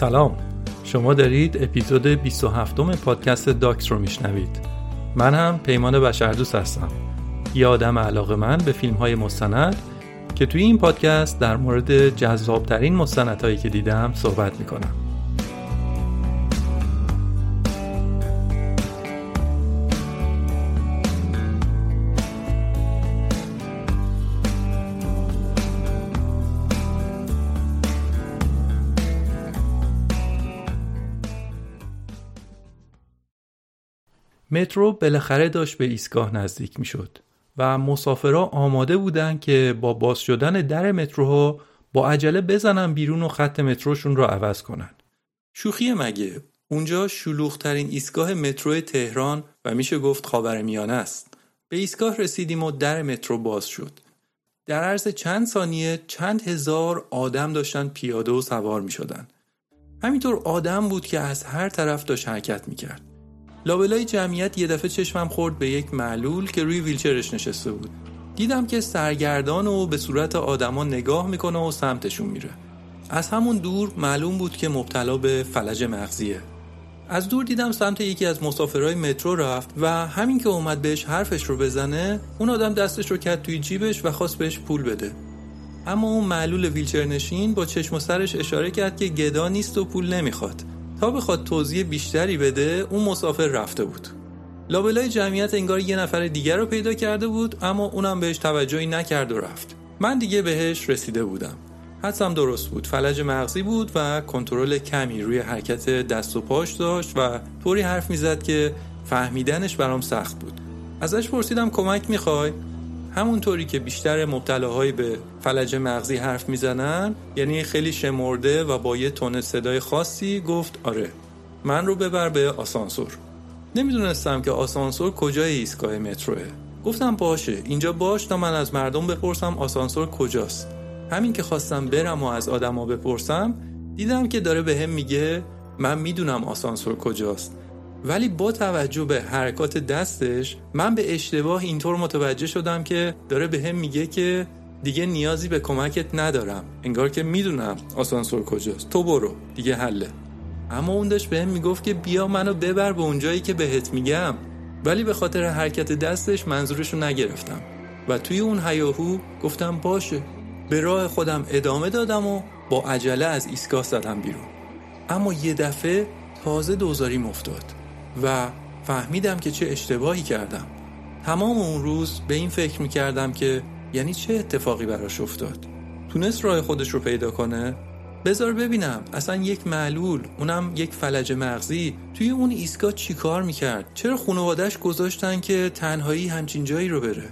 سلام. شما دارید اپیزود 27 پادکست داکس رو میشنوید. من هم پیمان بشردوست هستم. یه آدم علاقه من به فیلم های مستند که توی این پادکست در مورد جذابترین مستندهایی که دیدم صحبت می‌کنم. مترو بالاخره داشت به ایستگاه نزدیک می‌شد و مسافرها آماده بودند که با باز شدن در متروها با عجله بزنن بیرون و خط متروشون را عوض کنن. شوخی مگه اونجا شلوغترین ایستگاه مترو تهران و میشه گفت خاورمیانه است. به ایستگاه رسیدیم و در مترو باز شد. در عرض چند ثانیه چند هزار آدم داشتن پیاده و سوار می شدن. همینطور آدم بود که از هر طرف داشت حرکت می کرد. لابلای جمعیت یه دفعه چشمم خورد به یک معلول که روی ویلچرش نشسته بود. دیدم که سرگردان و به صورت آدما نگاه می‌کنه و سمتشون میره. از همون دور معلوم بود که مبتلا به فلج مغزیه. از دور دیدم سمت یکی از مسافرهای مترو رفت و همین که اومد بهش حرفش رو بزنه اون آدم دستش رو کرد توی جیبش و خواست بهش پول بده. اما اون معلول ویلچر نشین با چشم و سرش اشاره کرد که گدا نیست و پول نمی‌خواد. تا بخواد توضیح بیشتری بده اون مسافر رفته بود. لابلای جمعیت انگار یه نفر دیگر رو پیدا کرده بود اما اونم بهش توجهی نکرد و رفت. من دیگه بهش رسیده بودم. حدسم درست بود. فلج مغزی بود و کنترل کمی روی حرکت دست و پاش داشت و طوری حرف می‌زد که فهمیدنش برام سخت بود. ازش پرسیدم کمک می‌خوای؟ همونطوری که بیشتر مبتلاهایی به فلج مغزی حرف می‌زنن یعنی خیلی شمرده و با یه تون صدای خاصی گفت آره من رو ببر به آسانسور. نمی‌دونستم که آسانسور کجای ایستگاه متروه. گفتم باشه اینجا باش تا من از مردم بپرسم آسانسور کجاست. همین که خواستم برم و از آدما بپرسم دیدم که داره به هم میگه من می‌دونم آسانسور کجاست. ولی با توجه به حرکات دستش من به اشتباه اینطور متوجه شدم که داره به هم میگه که دیگه نیازی به کمکت ندارم. انگار که می‌دونم آسانسور کجاست. تو برو دیگه حله. اما اون داشت به هم می‌گفت که بیا منو ببر به اونجایی که بهت میگم. ولی به خاطر حرکت دستش منظورشو نگرفتم. و توی اون هیاهو گفتم باشه. به راه خودم ادامه دادم و با عجله از ایستگاه زدم بیرون. اما یه دفعه تازه دوزاریم افتاد. و فهمیدم که چه اشتباهی کردم. تمام اون روز به این فکر می‌کردم که یعنی چه اتفاقی براش افتاد. تونست راه خودش رو پیدا کنه؟ بذار ببینم. اصلا یک معلول اونم یک فلج مغزی. توی اون ایستگاه چیکار می‌کرد؟ چرا خانوادش گذاشتن که تنهایی همچین جایی رو بره؟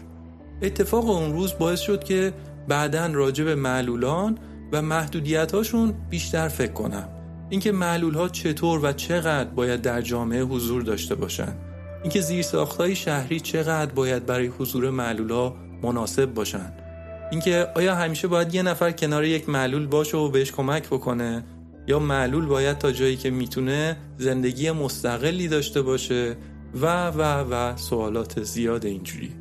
اتفاق اون روز باعث شد که بعدا راجع به معلولان و محدودیتاشون بیشتر فکر کنم. اینکه معلول ها چطور و چقدر باید در جامعه حضور داشته باشن. اینکه زیرساختهای شهری چقدر باید برای حضور معلول ها مناسب باشن. اینکه آیا همیشه باید یه نفر کنار یک معلول باشه و بهش کمک بکنه یا معلول باید تا جایی که می‌تونه زندگی مستقلی داشته باشه و و و سوالات زیاد اینجوری.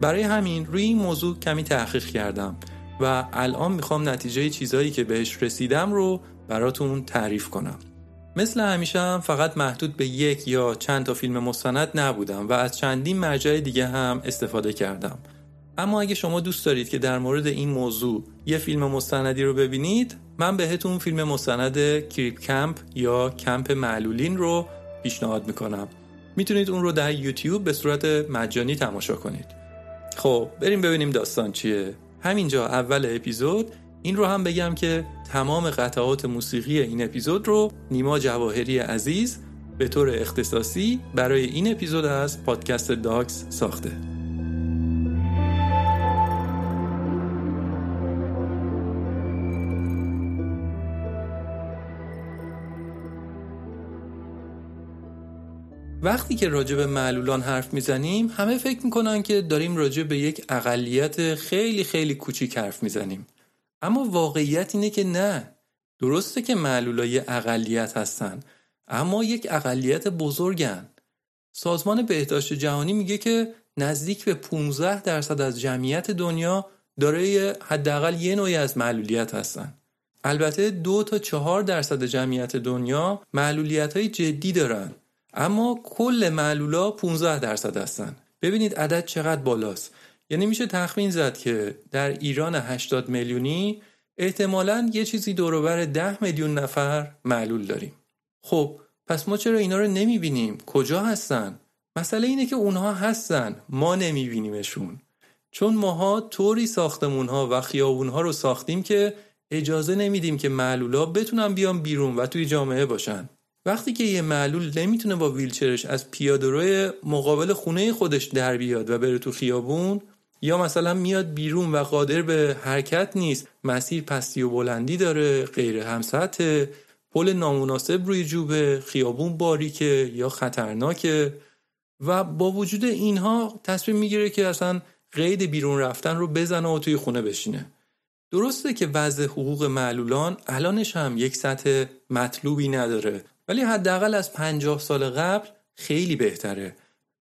برای همین روی این موضوع کمی تحقیق کردم و الان می‌خوام نتیجه چیزایی که بهش رسیدم رو براتون تعریف کنم. مثل همیشه هم فقط محدود به یک یا چند تا فیلم مستند نبودم و از چندین مرجع دیگه هم استفاده کردم. اما اگه شما دوست دارید که در مورد این موضوع یه فیلم مستندی رو ببینید من بهتون فیلم مستند کریپ کمپ یا کمپ معلولین رو پیشنهاد می‌کنم. می‌تونید اون رو در یوتیوب به صورت مجانی تماشا کنید. خب بریم ببینیم داستان چیه. همینجا اول اپیزود این رو هم بگم که تمام قطعات موسیقی این اپیزود رو نیما جواهری عزیز به طور اختصاصی برای این اپیزود از پادکست داکس ساخته. وقتی که راجع به معلولان حرف می‌زنیم همه فکر می‌کنن که داریم راجع به یک اقلیت خیلی خیلی کوچیک حرف می‌زنیم. اما واقعیت اینه که نه. درسته که معلولای اقلیت هستن اما یک اقلیت بزرگن. سازمان بهداشت جهانی میگه که نزدیک به 15 درصد از جمعیت دنیا دارای حداقل یه نوعی از معلولیت هستن. البته دو تا چهار درصد جمعیت دنیا معلولیت های جدی دارن اما کل معلولا 15 درصد هستن. ببینید عدد چقدر بالاست. یعنی میشه تخمین زد که در ایران 80 میلیونی احتمالا یه چیزی دوروبر 10 میلیون نفر معلول داریم. خب پس ما چرا اینا رو نمی‌بینیم؟ کجا هستن؟ مسئله اینه که اونها هستن ما نمیبینیمشون. چون ماها طوری ساختمون ها و خیابون ها رو ساختیم که اجازه نمیدیم که معلولا بتونن بیان بیرون و توی جامعه باشن. وقتی که یه معلول نمی‌تونه با ویلچرش از پیادهروی مقابل خونه خودش در بیاد و بره تو خیابون یا مثلا میاد بیرون و قادر به حرکت نیست مسیر پستی و بلندی داره غیر همسطح پل نامناسب روی جوبه خیابون باریکه یا خطرناکه. و با وجود اینها تصمیم می‌گیره که اصلا قید بیرون رفتن رو بزنه و توی خونه بشینه. درسته که وضع حقوق معلولان الانش هم یک سطح مطلوبی نداره ولی حداقل از پنجاه سال قبل خیلی بهتره.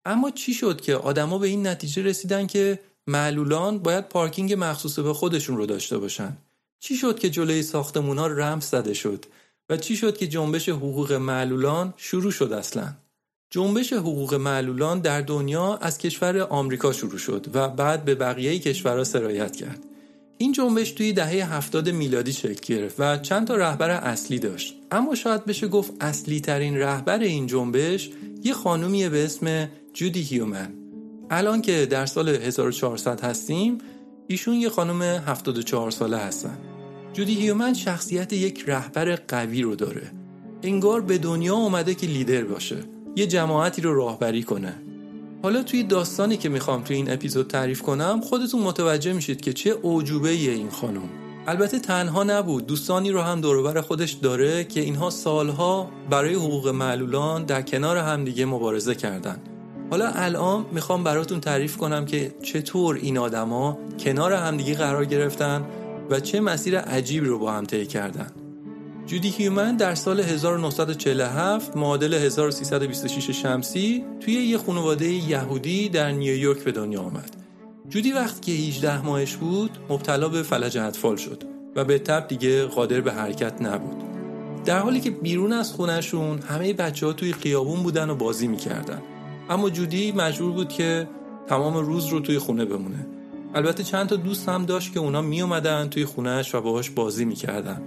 اما چی شد که آدما به این نتیجه رسیدن که معلولان باید پارکینگ مخصوص به خودشون رو داشته باشن. چی شد که جلوی ساختمون ها رمز زده شد؟ و چی شد که جنبش حقوق معلولان شروع شد اصلا؟ جنبش حقوق معلولان در دنیا از کشور آمریکا شروع شد و بعد به بقیه کشورها سرایت کرد. این جنبش توی دهه هفتاد میلادی شکل گرفت و چند تا رهبر اصلی داشت. اما شاید بشه گفت اصلی ترین رهبر این جنبش یه خانومیه به اسم جودی هیومن. الان که در سال 1400 هستیم ایشون یه خانم 74 ساله هستن. جودی هیومن شخصیت یک رهبر قوی رو داره. انگار به دنیا اومده که لیدر باشه. یه جماعتی رو راهبری کنه. حالا توی داستانی که می‌خوام توی این اپیزود تعریف کنم خودتون متوجه میشید که چه اوجوبه این خانم. البته تنها نبود دوستانی رو هم دوروبر خودش داره که اینها سالها برای حقوق معلولان در کنار همدیگه مبارزه کردن. حالا الان می‌خوام براتون تعریف کنم که چطور این آدما کنار همدیگه قرار گرفتن و چه مسیر عجیبی رو با هم طی کردن جودی هیومن در سال 1947 معادل 1326 شمسی توی یه خانواده یهودی در نیویورک به دنیا آمد. جودی وقتی که 18 ماهش بود مبتلا به فلج اطفال شد و به تب دیگه قادر به حرکت نبود. در حالی که بیرون از خونشون همه بچه ها توی خیابون بودن و بازی می‌کردن. اما جودی مجبور بود که تمام روز رو توی خونه بمونه. البته چند تا دوست هم داشت که اونا می اومدن توی خونهش و باهاش بازی می‌کردن.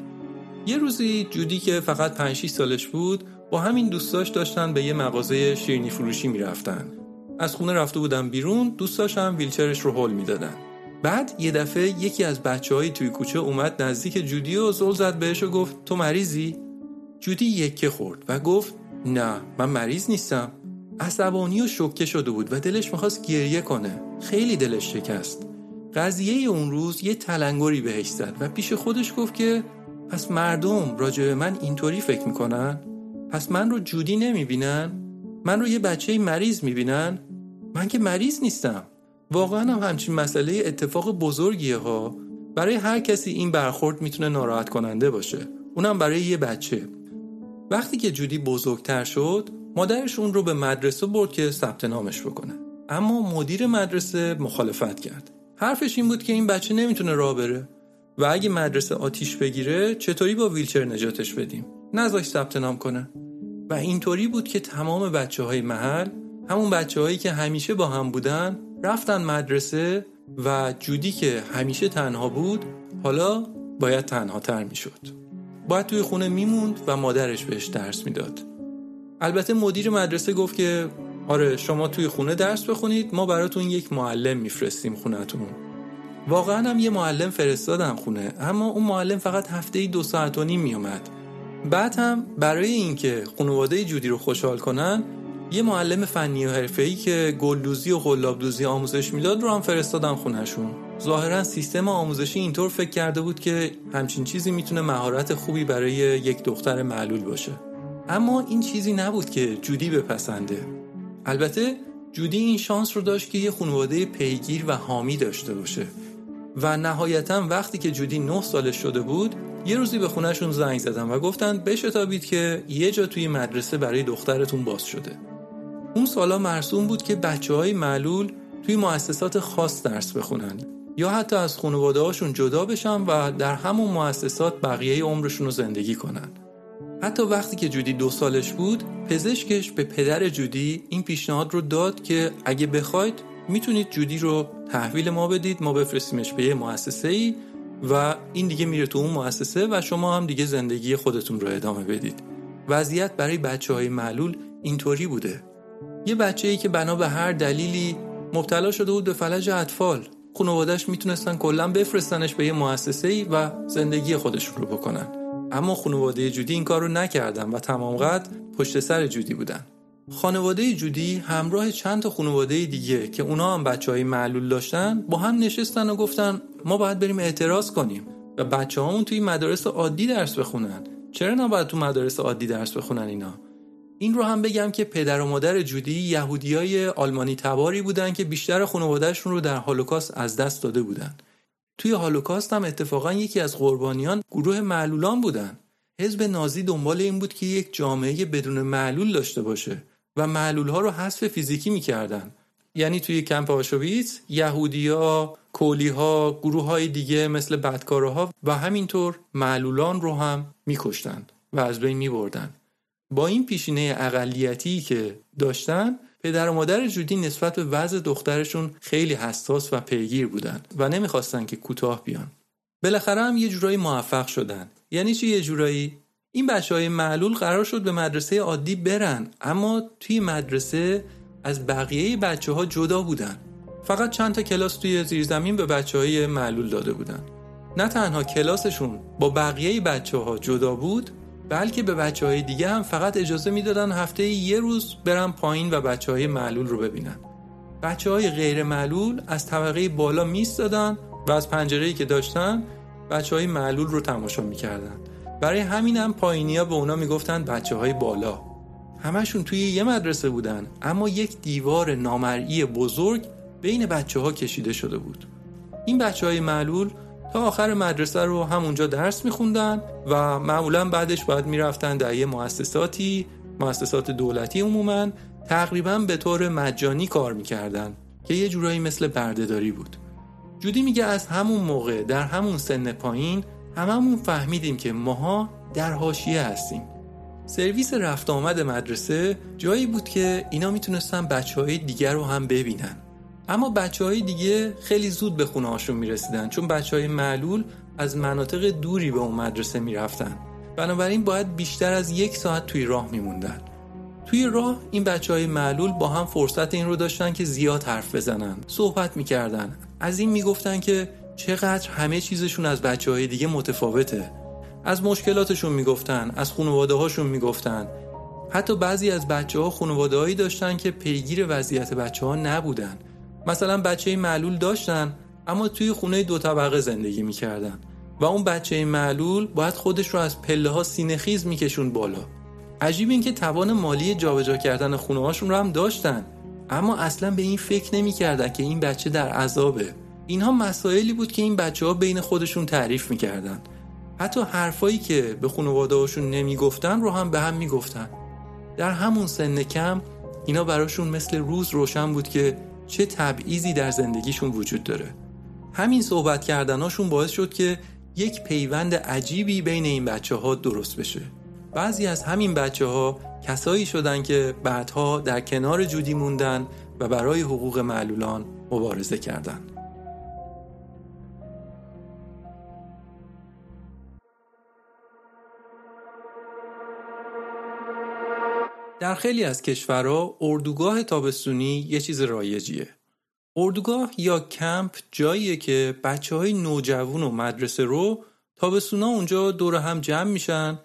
یه روزی جودی که فقط 5 سالش بود با همین دوستاش داشتن به یه مغازه شیرینی فروشی می‌رفتن از خونه رفته بودن بیرون دوستاش هم ویلچرش رو هول می‌دادن بعد یه دفعه یکی از بچه توی کوچه اومد نزدیک جودی و زل زد بهش و گفت تو مریضی؟ جودی یکه خورد و گفت نه من مریض نیستم عصبانی و شوکه شده بود و دلش می‌خواست گریه کنه. خیلی دلش شکست. قضیه اون روز یه تلنگری بهش زد و پیش خودش گفت که پس مردم راجع به من اینطوری فکر می‌کنن؟ پس من رو جودی نمی‌بینن؟ من رو یه بچه مریض می‌بینن؟ من که مریض نیستم. واقعا هم همچین مسئله اتفاق بزرگیه ها. برای هر کسی این برخورد می‌تونه ناراحت کننده باشه. اونم برای یه بچه. وقتی که جودی بزرگتر شد مادرش اون رو به مدرسه برد که ثبت نامش بکنه. اما مدیر مدرسه مخالفت کرد. حرفش این بود که این بچه نمی‌تونه راه بره. و اگه مدرسه آتیش بگیره چطوری با ویلچر نجاتش بدیم؟ نذاش ثبت نام کنه و اینطوری بود که تمام بچه های محل همون بچه هایی که همیشه با هم بودن رفتن مدرسه و جودی که همیشه تنها بود حالا باید تنها تر می شد. باید توی خونه میموند و مادرش بهش درس می‌داد. البته مدیر مدرسه گفت که آره شما توی خونه درس بخونید ما براتون یک معلم میفرستیم خونتون. واقعا هم یه معلم فرستادن خونه اما اون معلم فقط هفته دو ساعت و نیم میومد بعد هم برای اینکه خانواده جودی رو خوشحال کنن یه معلم فنی و حرفه‌ای که گلدوزی و قلابدوزی آموزش می‌داد رو هم فرستادن خونهشون. ظاهرا سیستم آموزشی اینطور فکر کرده بود که همچین چیزی می‌تونه مهارت خوبی برای یک دختر معلول باشه. اما این چیزی نبود که جودی بپسنده. البته جودی این شانس رو داشت که یه خانواده پیگیر و حامی داشته باشه. و نهایتا وقتی که جودی نه سالش شده بود یه روزی به خونهشون زنگ زدن و گفتن بشتابید که یه جا توی مدرسه برای دخترتون باز شده. اون سالا مرسوم بود که بچه های معلول توی مؤسسات خاص درس بخونن. یا حتی از خانواده جدا بشن و در همون مؤسسات بقیه عمرشون رو زندگی کنن. حتی وقتی که جودی دو سالش بود پزشکش به پدر جودی این پیشنهاد رو داد که اگه بخواید می‌تونید جودی رو تحویل ما بدید ما بفرستیمش به یه مؤسسه ای و این دیگه میره تو اون مؤسسه و شما هم دیگه زندگی خودتون رو ادامه بدید. وضعیت برای بچه های معلول اینطوری بوده. یه بچه ای که بنا به هر دلیلی مبتلا شده بود به فلج اطفال. خانوادهش می‌تونستن کلا بفرستنش به یه مؤسسه ای و زندگی خودشون رو بکنن. اما خانواده جودی این کار رو نکردن و تمام قد پشت سر جودی بودن. خانواده جودی همراه چند تا خانواده دیگه که اونا هم بچه های معلول داشتن با هم نشستن و گفتن ما باید بریم اعتراض کنیم. و بچه هامون توی مدارس عادی درس بخونن. چرا نباید تو مدارس عادی درس بخونن اینا؟ این رو هم بگم که پدر و مادر جودی یهودیای آلمانی تباری بودن که بیشتر خانوادهشون رو در هولوکاست از دست داده بودن. توی هالوکاست هم اتفاقا یکی از قربانیان گروه معلولان بودن. حزب نازی دنبال این بود که یک جامعه بدون معلول داشته باشه و معلول ها رو حذف فیزیکی می‌کردن. یعنی توی کمپ آشویتس یهودیا کولی ها گروه های دیگه مثل بدکارها و همینطور معلولان رو هم میکشتند و از بین میبردن با این پیشینه اقلیتی که داشتن پدر و مادر جودی نسبت به وضع دخترشون خیلی حساس و پیگیر بودن و نمی‌خواستن که کوتاه بیان. بالاخره هم یه جورایی موفق شدن یعنی چی یه جورایی؟ این بچه های معلول قرار شد به مدرسه عادی برن اما توی مدرسه از بقیه بچه ها جدا بودن. فقط چند تا کلاس توی زیرزمین به بچه های معلول داده بودن. نه تنها کلاسشون با بقیه بچه ها جدا بود بلکه به بچه های دیگه هم فقط اجازه می‌دادن هفته یه روز برن پایین و بچه های معلول رو ببینن. بچه های غیر معلول از طبقه بالا میستادن و از پنجره که داشتن بچه های معلول رو تماشا می‌کردن. برای همین هم پایینیا به اونا می‌گفتن بچه های بالا. همشون توی یه مدرسه بودن اما یک دیوار نامرئی بزرگ بین بچه ها کشیده شده بود. این بچه های معلول تا آخر مدرسه رو همونجا درس میخوندن و معمولا بعدش باید می‌رفتن در یه مؤسساتی مؤسسات دولتی عموما تقریبا به طور مجانی کار می‌کردن که یه جورایی مثل بردهداری بود. جودی میگه از همون موقع در همون سن پایین هممون فهمیدیم که ماها در حاشیه هستیم. سرویس رفت آمد مدرسه جایی بود که اینا می‌تونستن بچه های دیگر رو هم ببینن. اما بچه های دیگه خیلی زود به خونه هاشون می‌رسیدن چون بچه های معلول از مناطق دوری به اون مدرسه می‌رفتن. بنابراین باید بیشتر از یک ساعت توی راه میموندن. توی راه این بچه های معلول با هم فرصت این رو داشتن که زیاد حرف بزنن صحبت می‌کردن. از این می‌گفتن که چقدر همه چیزشون از بچه های دیگه متفاوته. از مشکلاتشون می‌گفتن از خانواده هاشون می‌گفتن. حتی بعضی از بچه ها خانواده داشتن که پیگیر وضعیت بچه ها نبودن. مثلا بچه معلول داشتن اما توی خونه دو طبقه زندگی می‌کردن. و اون بچه معلول باید خودش رو از پله ها سینه خیز میکشون بالا. عجیب این که توان مالی جابجا کردن خونه هاشون رو هم داشتن. اما اصلا به این فکر نمی‌کردن که این بچه در عذابه. اینها مسائلی بود که این بچه ها بین خودشون تعریف می‌کردن. حتی حرفایی که به خانواده هاشون نمی‌گفتن رو هم به هم می‌گفتن. در همون سن کم اینا براشون مثل روز روشن بود که چه تبعیضی در زندگیشون وجود داره همین صحبت کردناشون باعث شد که یک پیوند عجیبی بین این بچه ها درست بشه بعضی از همین بچه ها کسایی شدن که بعدها در کنار جودی موندن و برای حقوق معلولان مبارزه کردند. در خیلی از کشورها اردوگاه تابستونی یه چیز رایجیه. اردوگاه یا کمپ جاییه که بچه های نوجوان و مدرسه رو تابستونا اونجا دور هم جمع میشن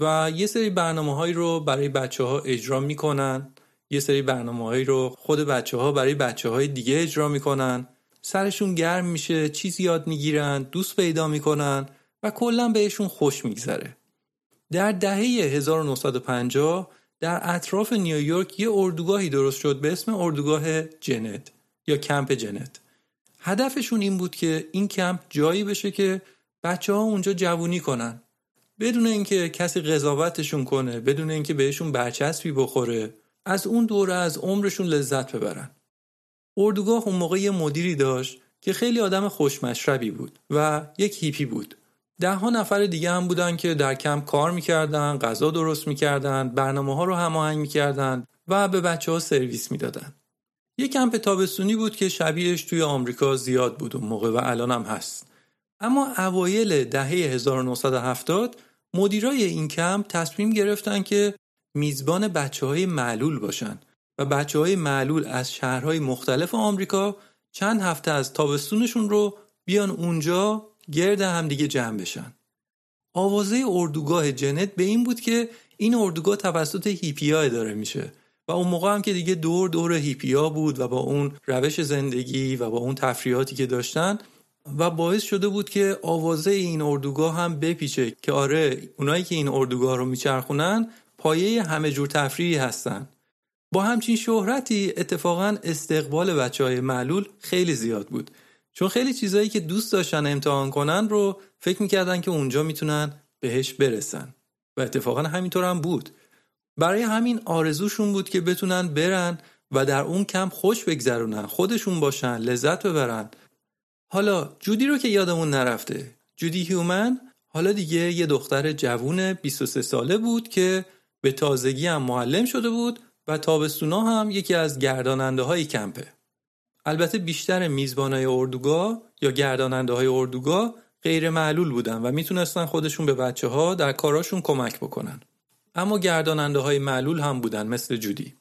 و یه سری برنامه هایی رو برای بچه ها اجرا می‌کنن. یه سری برنامه هایی رو خود بچه ها برای بچه های دیگه اجرا می‌کنن. سرشون گرم میشه چیزی یاد می‌گیرن دوست پیدا می‌کنن و کلا بهشون خوش میگذره. در دهه 1950 در اطراف نیویورک یه اردوگاهی درست شد به اسم اردوگاه جنت یا کمپ جنت. هدفشون این بود که این کمپ جایی بشه که بچه ها اونجا جوونی کنن. بدون اینکه کسی قضاوتشون کنه بدون اینکه بهشون برچسبی بخوره از اون دوره از عمرشون لذت ببرن. اردوگاه اون موقع یه مدیری داشت که خیلی آدم خوشمشربی بود و یک هیپی بود. ده ها نفر دیگه هم بودن که در کمپ کار می‌کردن غذا درست می‌کردن برنامه ها رو هماهنگ می‌کردن و به بچه ها سرویس می‌دادن. یک کمپ تابستونی بود که شبیهش توی آمریکا زیاد بود اون موقع و هم هست. اما اوایل دهه 1970 مدیرای این کمپ تصمیم گرفتن که میزبان بچه های معلول باشن و بچه های معلول از شهرهای مختلف آمریکا چند هفته از تابستونشون رو بیان اونجا گرد هم دیگه جمع بشن. آوازه اردوگاه جنت به این بود که این اردوگاه توسط هیپیا اداره میشه و اون موقع هم که دیگه دور دور هیپیا بود و با اون روش زندگی و با اون تفریحاتی که داشتن و باعث شده بود که آوازه این اردوگاه هم بپیچه که آره اونایی که این اردوگاه رو میچرخونن پایه همه جور تفریحی هستن با همچین شهرتی اتفاقا استقبال بچه های معلول خیلی زیاد بود چون خیلی چیزایی که دوست داشتن امتحان کنن رو فکر می‌کردن که اونجا می‌تونن بهش برسن. و اتفاقا همینطور هم بود. برای همین آرزوشون بود که بتونن برن و در اون کم خوش بگذرونن خودشون باشن لذت ببرن. حالا جودی رو که یادمون نرفته. جودی هیومن حالا دیگه یه دختر جوون 23 ساله بود که به تازگی هم معلم شده بود و تابستونا هم یکی از گرداننده های کمپه. البته بیشتر میزبانای اردوگاه یا گرداننده های اردوگاه غیر معلول بودن و می‌تونستن خودشون به بچه ها در کاراشون کمک بکنن اما گرداننده های معلول هم بودن مثل جودی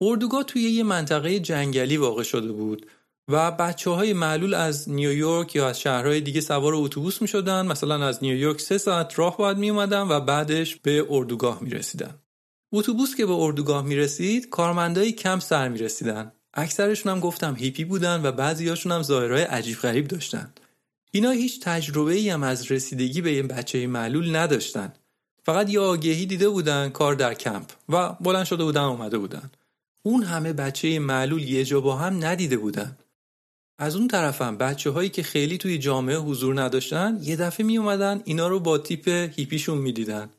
اردوگاه توی یه منطقه جنگلی واقع شده بود و بچه های معلول از نیویورک یا از شهرهای دیگه سوار اتوبوس می شدن مثلا از نیویورک سه ساعت راه باید می اومدن و بعدش به اردوگاه می رسیدن. اتوبوس که به اردوگاه می رسید کارمندای کم سر می رسیدن. اکثرشون هم گفتم هیپی بودن و بعضیاشون هم ظاهرهای عجیب غریب داشتن. اینا هیچ تجربه ای هم از رسیدگی به این بچه معلول نداشتن. فقط یه آگهی دیده بودن کار در کمپ و بلند شده بودن اومده بودن. اون همه بچه معلول یه جا با هم ندیده بودن. از اون طرفم بچه هایی که خیلی توی جامعه حضور نداشتن یه دفعه می اومدن اینا رو با تیپ هیپیشون می‌دیدن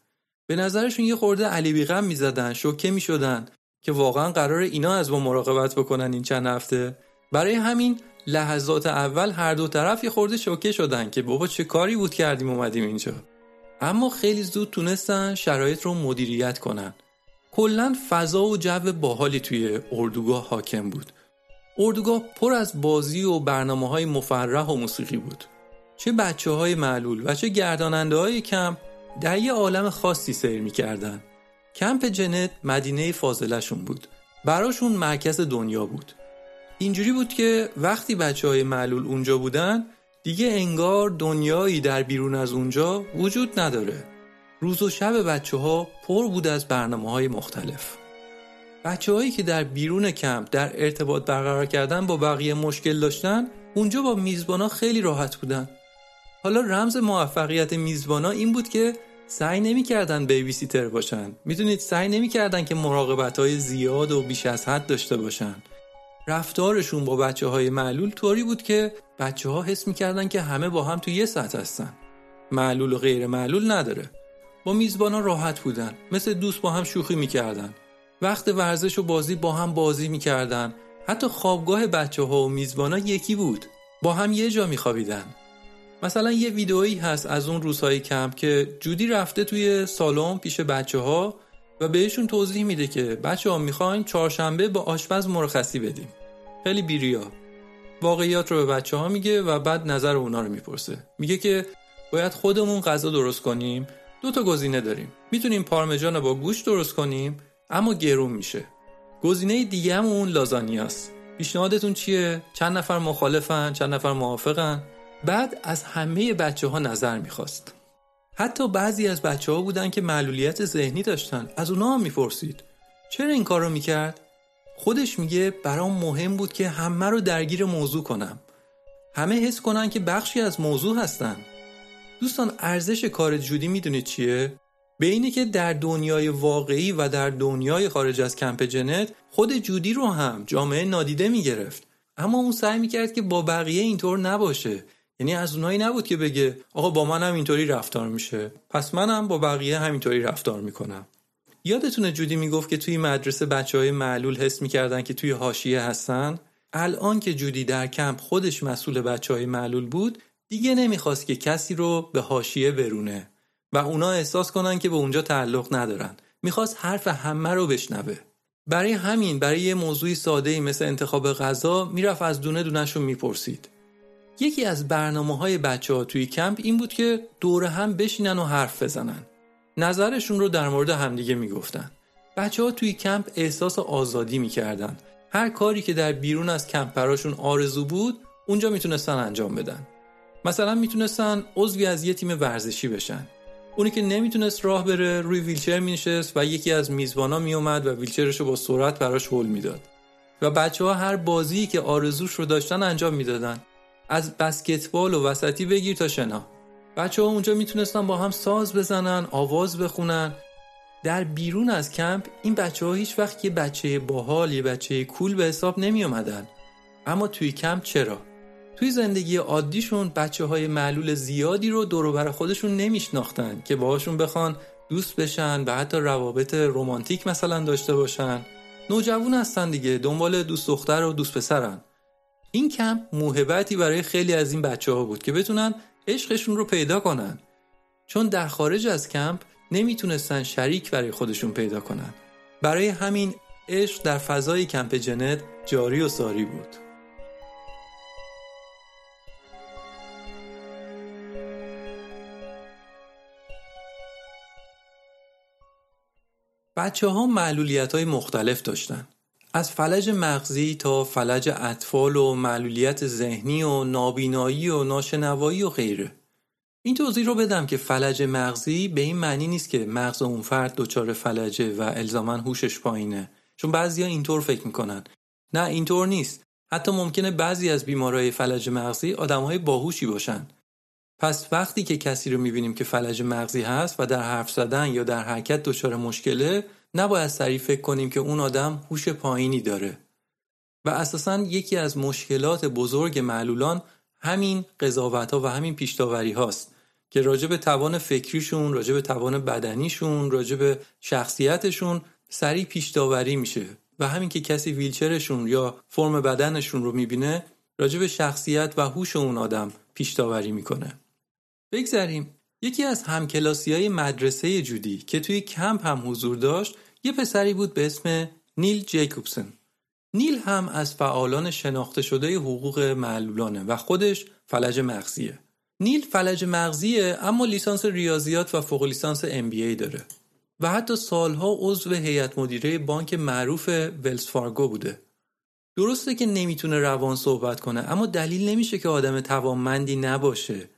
به نظرشون یه خورده علی بیغم می‌زدن شوکه می شدن که واقعا قرار اینا از ما مراقبت بکنن این چند هفته. برای همین لحظات اول هر دو طرف یه خورده شوکه شدن که بابا چه کاری بود کردیم اومدیم اینجا. اما خیلی زود تونستن شرایط رو مدیریت کنن. کلا فضا و جو باحالی توی اردوگاه حاکم بود. اردوگاه پر از بازی و برنامه های مفرح و موسیقی بود. چه بچه های معلول و چه گرداننده های کمپ در یه عالم خاصی سیر می‌کردن. کمپ جنت مدینه فاضلشون بود. براشون مرکز دنیا بود. اینجوری بود که وقتی بچه های معلول اونجا بودن دیگه انگار دنیایی در بیرون از اونجا وجود نداره. روز و شب بچه ها پر بود از برنامه های مختلف. بچه هایی که در بیرون کمپ در ارتباط برقرار کردن با بقیه مشکل داشتن اونجا با میزبانا خیلی راحت بودن. حالا رمز موفقیت میزبانا این بود که سعی نمی‌کردن بیبی سیتر باشن. می‌دونید سعی نمی‌کردن که مراقبت های زیاد و بیش از حد داشته باشن. رفتارشون با بچه های معلول طوری بود که بچه ها حس می‌کردن که همه با هم تو یه سطح هستن. معلول و غیر معلول نداره. با میزبانا راحت بودن. مثل دوست با هم شوخی می‌کردن. وقت ورزش و بازی با هم بازی می‌کردن. حتی خوابگاه بچه ها و میزبانا یکی بود. با هم یه جا میخوابیدن. مثلا یه ویدئویی هست از اون روزهای کمپ که جودی رفته توی سالن پیش بچه ها و بهشون توضیح میده که بچه ها می‌خوایم چهارشنبه با آشپز مرخصی بدیم. خیلی بیریا. واقعیات رو به بچه ها میگه و بعد نظر اونا رو می‌پرسه. میگه که باید خودمون غذا درست کنیم. دو تا گزینه داریم. می‌تونیم پارمجان با گوشت درست کنیم اما گرون میشه. گزینه دیگه هم اون لازانیاست. پیشنهادتون چیه؟ چند نفر مخالفن؟ چند نفر موافقن؟ بعد از همه بچه ها نظر می‌خواست. حتی بعضی از بچه ها بودن که معلولیت ذهنی داشتن. از اونا هم می‌پرسید. چرا این کار رو می‌کرد؟ خودش میگه برام مهم بود که همه رو درگیر موضوع کنم. همه حس کنن که بخشی از موضوع هستن. دوستان ارزش کار جودی می‌دونید چیه؟ به اینه که در دنیای واقعی و در دنیای خارج از کمپ جنت خود جودی رو هم جامعه نادیده می‌گرفت. اما اون سعی می‌کرد که با بقیه اینطور نباشه. یعنی از اونایی نبود که بگه آقا با من هم اینطوری رفتار میشه. پس منم با بقیه همینطوری رفتار می‌کنم. یادتونه جودی می‌گفت که توی مدرسه بچه های معلول حس می‌کردن که توی حاشیه هستن؟ الان که جودی در کمپ خودش مسئول بچه های معلول بود دیگه نمی‌خواست که کسی رو به حاشیه برونه. و اونا احساس کنن که به اونجا تعلق ندارن. می‌خواست حرف همه رو بشنوه. برای همین برای یه موضوعی ساده مثل انتخاب غذا می‌رفت از دونه دونهشون می‌پرسید. یکی از برنامه های بچه ها توی کمپ این بود که دور هم بشینن و حرف بزنن. نظرشون رو در مورد همدیگه می‌گفتن. بچه ها توی کمپ احساس آزادی می‌کردن. هر کاری که در بیرون از کمپ براشون آرزو بود اونجا می‌تونستن انجام بدن. مثلا می‌تونستن عضوی از یه تیم ورزشی بشن. اونی که نمی‌تونست راه بره روی ویلچر مینشست و یکی از میزبانا میومد و ویلچرش رو با سرعت براش هول می‌داد. و بچه ها هر بازی که آرزوش رو داشتن انجام می‌دادن. از بسکتبال و وسطی بگیر تا شنا بچه ها اونجا می‌تونستن با هم ساز بزنن آواز بخونن در بیرون از کمپ این بچه ها هیچ وقت یه بچه باحال یه بچه کول به حساب نمی اومدن. اما توی کمپ چرا؟ توی زندگی عادیشون بچه های معلول زیادی رو دور خودشون نمیشناختن که باهاشون بخوان دوست بشن و حتی روابط رمانتیک مثلا داشته باشن نوجوان هستن دیگه دنبال دوست دختر و دوست پسرن این کمپ موهبتی برای خیلی از این بچه ها بود که بتونن عشقشون رو پیدا کنن. چون در خارج از کمپ نمی‌تونستن شریک برای خودشون پیدا کنن. برای همین عشق در فضای کمپ جنت جاری و ساری بود. بچه ها معلولیت های مختلف داشتن. از فلج مغزی تا فلج اطفال و معلولیت ذهنی و نابینایی و ناشنوایی و غیره این توضیح رو بدم که فلج مغزی به این معنی نیست که مغز اون فرد دچار فلجه و الزاما هوشش پایینه. چون بعضیا اینطور فکر می‌کنن. نه اینطور نیست. حتی ممکنه بعضی از بیمارای فلج مغزی آدمهای باهوشی باشن. پس وقتی که کسی رو می‌بینیم که فلج مغزی هست و در حرف زدن یا در حرکت دچار مشکله نباید سریع فکر کنیم که اون آدم هوش پایینی داره. و اساسا یکی از مشکلات بزرگ معلولان همین قضاوت ها و همین پیشتاوری هاست که راجع به توان فکریشون، راجع به توان بدنیشون، راجع به شخصیتشون سریع پیشتاوری میشه. و همین که کسی ویلچرشون یا فرم بدنشون رو می‌بینه راجع به شخصیت و هوش اون آدم پیشتاوری می‌کنه. بگذریم. یکی از همکلاسی های مدرسه جودی که توی کمپ هم حضور داشت یه پسری بود به اسم نیل جیکوبسن. نیل هم از فعالان شناخته شده حقوق معلولانه و خودش فلج مغزیه. نیل فلج مغزیه اما لیسانس ریاضیات و فوق لیسانس ای داره. و حتی سالها عضو هیئت مدیره بانک معروف ولز فارگو بوده. درسته که نمی‌تونه روان صحبت کنه اما دلیل نمیشه که آدم توانمندی نباشه.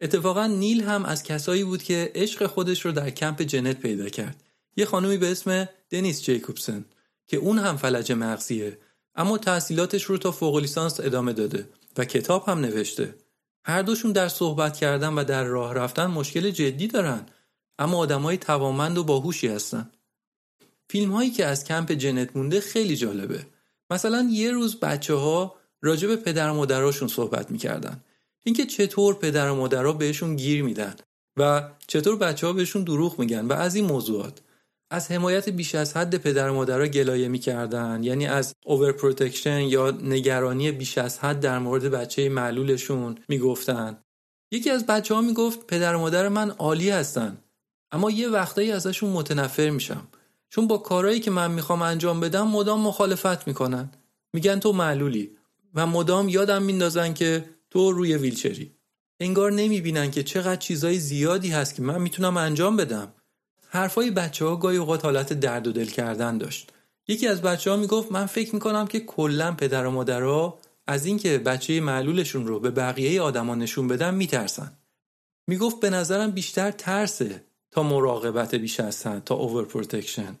اتفاقا نیل هم از کسایی بود که عشق خودش رو در کمپ جنت پیدا کرد. یه خانومی به اسم دنیس جیکوبسن که اون هم فلج مغزیه اما تحصیلاتش رو تا فوق لیسانس ادامه داده و کتاب هم نوشته. هر دوشون در صحبت کردن و در راه رفتن مشکل جدی دارن اما آدمای توامند و باهوشی هستن. فیلم هایی که از کمپ جنت مونده خیلی جالبه. مثلا یه روز بچه ها راجع پدر و مادراشون صحبت می‌کردن. اینکه چطور پدر و مادرها بهشون گیر میدن و چطور بچه ها بهشون دروغ میگن و از این موضوعات. از حمایت بیش از حد پدر و مادرها گلایه می‌کردن یعنی از overprotection یا نگرانی بیش از حد در مورد بچه معلولشون می‌گفتن. یکی از بچه ها می‌گفت پدر و مادر من عالی هستن اما یه وقتایی ازشون متنفر میشم. چون با کارهایی که من می‌خوام انجام بدم مدام مخالفت می‌کنن. میگن تو معلولی و مدام یادم میندازن که تو روی ویلچری. انگار نمی‌بینن که چقدر چیزای زیادی هست که من می‌تونم انجام بدم. حرفای بچه ها گاهی اوقات حالت درد و دل کردن داشت. یکی از بچه ها می‌گفت من فکر می‌کنم که کلا پدر و مادرها از اینکه بچه معلولشون رو به بقیه آدما نشون بدن میترسن. می‌گفت به نظرم بیشتر ترسه تا مراقبت بیش از تا overprotection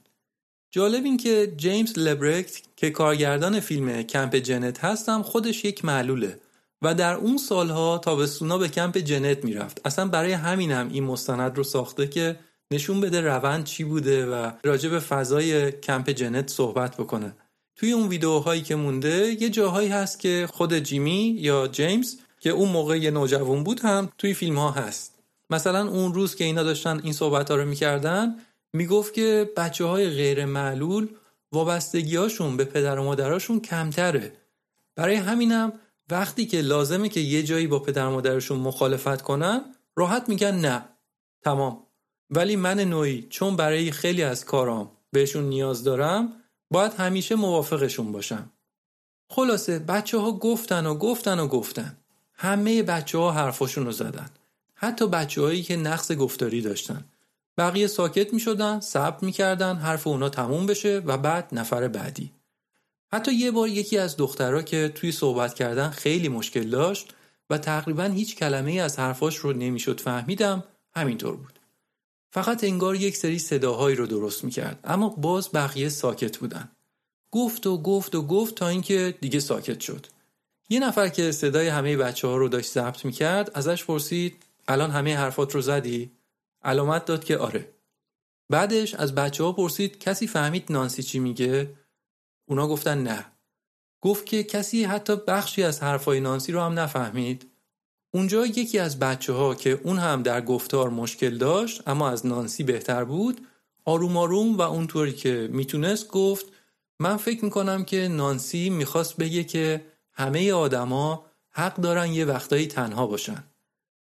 جالب این که جیمز لبرکت که کارگردان فیلم کمپ جنت هست هم خودش یک معلوله. و در اون سالها تابستونا به کمپ جنت می‌رفت. اصلا برای همینم این مستند رو ساخته که نشون بده روند چی بوده و راجع به فضای کمپ جنت صحبت بکنه. توی اون ویدیوهایی که مونده یه جاهایی هست که خود جیمی یا جیمز که اون موقع یه نوجوان بود هم توی فیلم ها هست. مثلا اون روز که اینا داشتن این صحبت ها رو می‌کردن می‌گفت که بچه های غیر معلول وابستگی هاشون به پدر و مادراشون کمتره. برای همینم وقتی که لازمه که یه جایی با پدر مادرشون مخالفت کنن راحت میگن نه. تمام. ولی من نوعی چون برای خیلی از کارام بهشون نیاز دارم باید همیشه موافقشون باشم. خلاصه بچه ها گفتن و گفتن و گفتن. همه بچه ها حرفاشون رو زدن. حتی بچه هایی که نقص گفتاری داشتن. بقیه ساکت می شدن صبر می کردن حرف اونا تموم بشه و بعد نفر بعدی. حتی یه بار یکی از دخترها که توی صحبت کردن خیلی مشکل داشت و تقریبا هیچ کلمه از حرفاش رو نمی‌شد فهمیدم همینطور بود فقط انگار یک سری صداهایی رو درست می‌کرد اما باز بقیه ساکت بودن گفت و گفت و گفت تا اینکه دیگه ساکت شد یه نفر که صدای همه بچه ها رو داشت ضبط می‌کرد ازش پرسید الان همه حرفات رو زدی؟ علامت داد که آره بعدش از بچه ها پرسید کسی فهمید نانسی چی میگه؟ اونا گفتن نه. گفت که کسی حتی بخشی از حرفای نانسی رو هم نفهمید. اونجا یکی از بچه ها که اون هم در گفتار مشکل داشت اما از نانسی بهتر بود آروم آروم و اونطوری که می‌تونست گفت من فکر می‌کنم که نانسی می‌خواست بگه که همه آدما حق دارن یه وقتایی تنها باشن.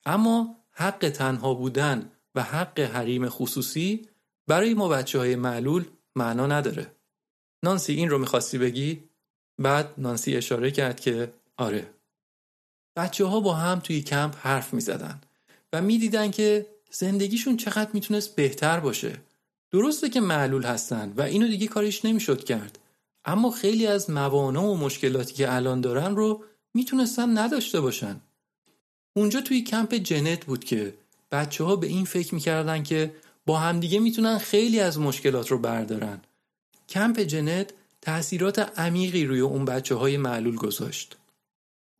اما حق تنها بودن و حق حریم خصوصی برای ما بچه های معلول معنا نداره. نانسی این رو می‌خواستی بگی؟ بعد نانسی اشاره کرد که آره بچه ها با هم توی کمپ حرف می زدن و می‌دیدن که زندگیشون چقدر می‌تونست بهتر باشه. درسته که معلول هستن و اینو دیگه کارش نمی‌شد کرد. اما خیلی از موانع و مشکلاتی که الان دارن رو می‌تونستن نداشته باشن. اونجا توی کمپ جنت بود که بچه ها به این فکر می‌کردن که با همدیگه می‌تونن خیلی از مشکلات رو بردارن. کمپ جنت تاثیرات عمیقی روی اون بچه های معلول گذاشت.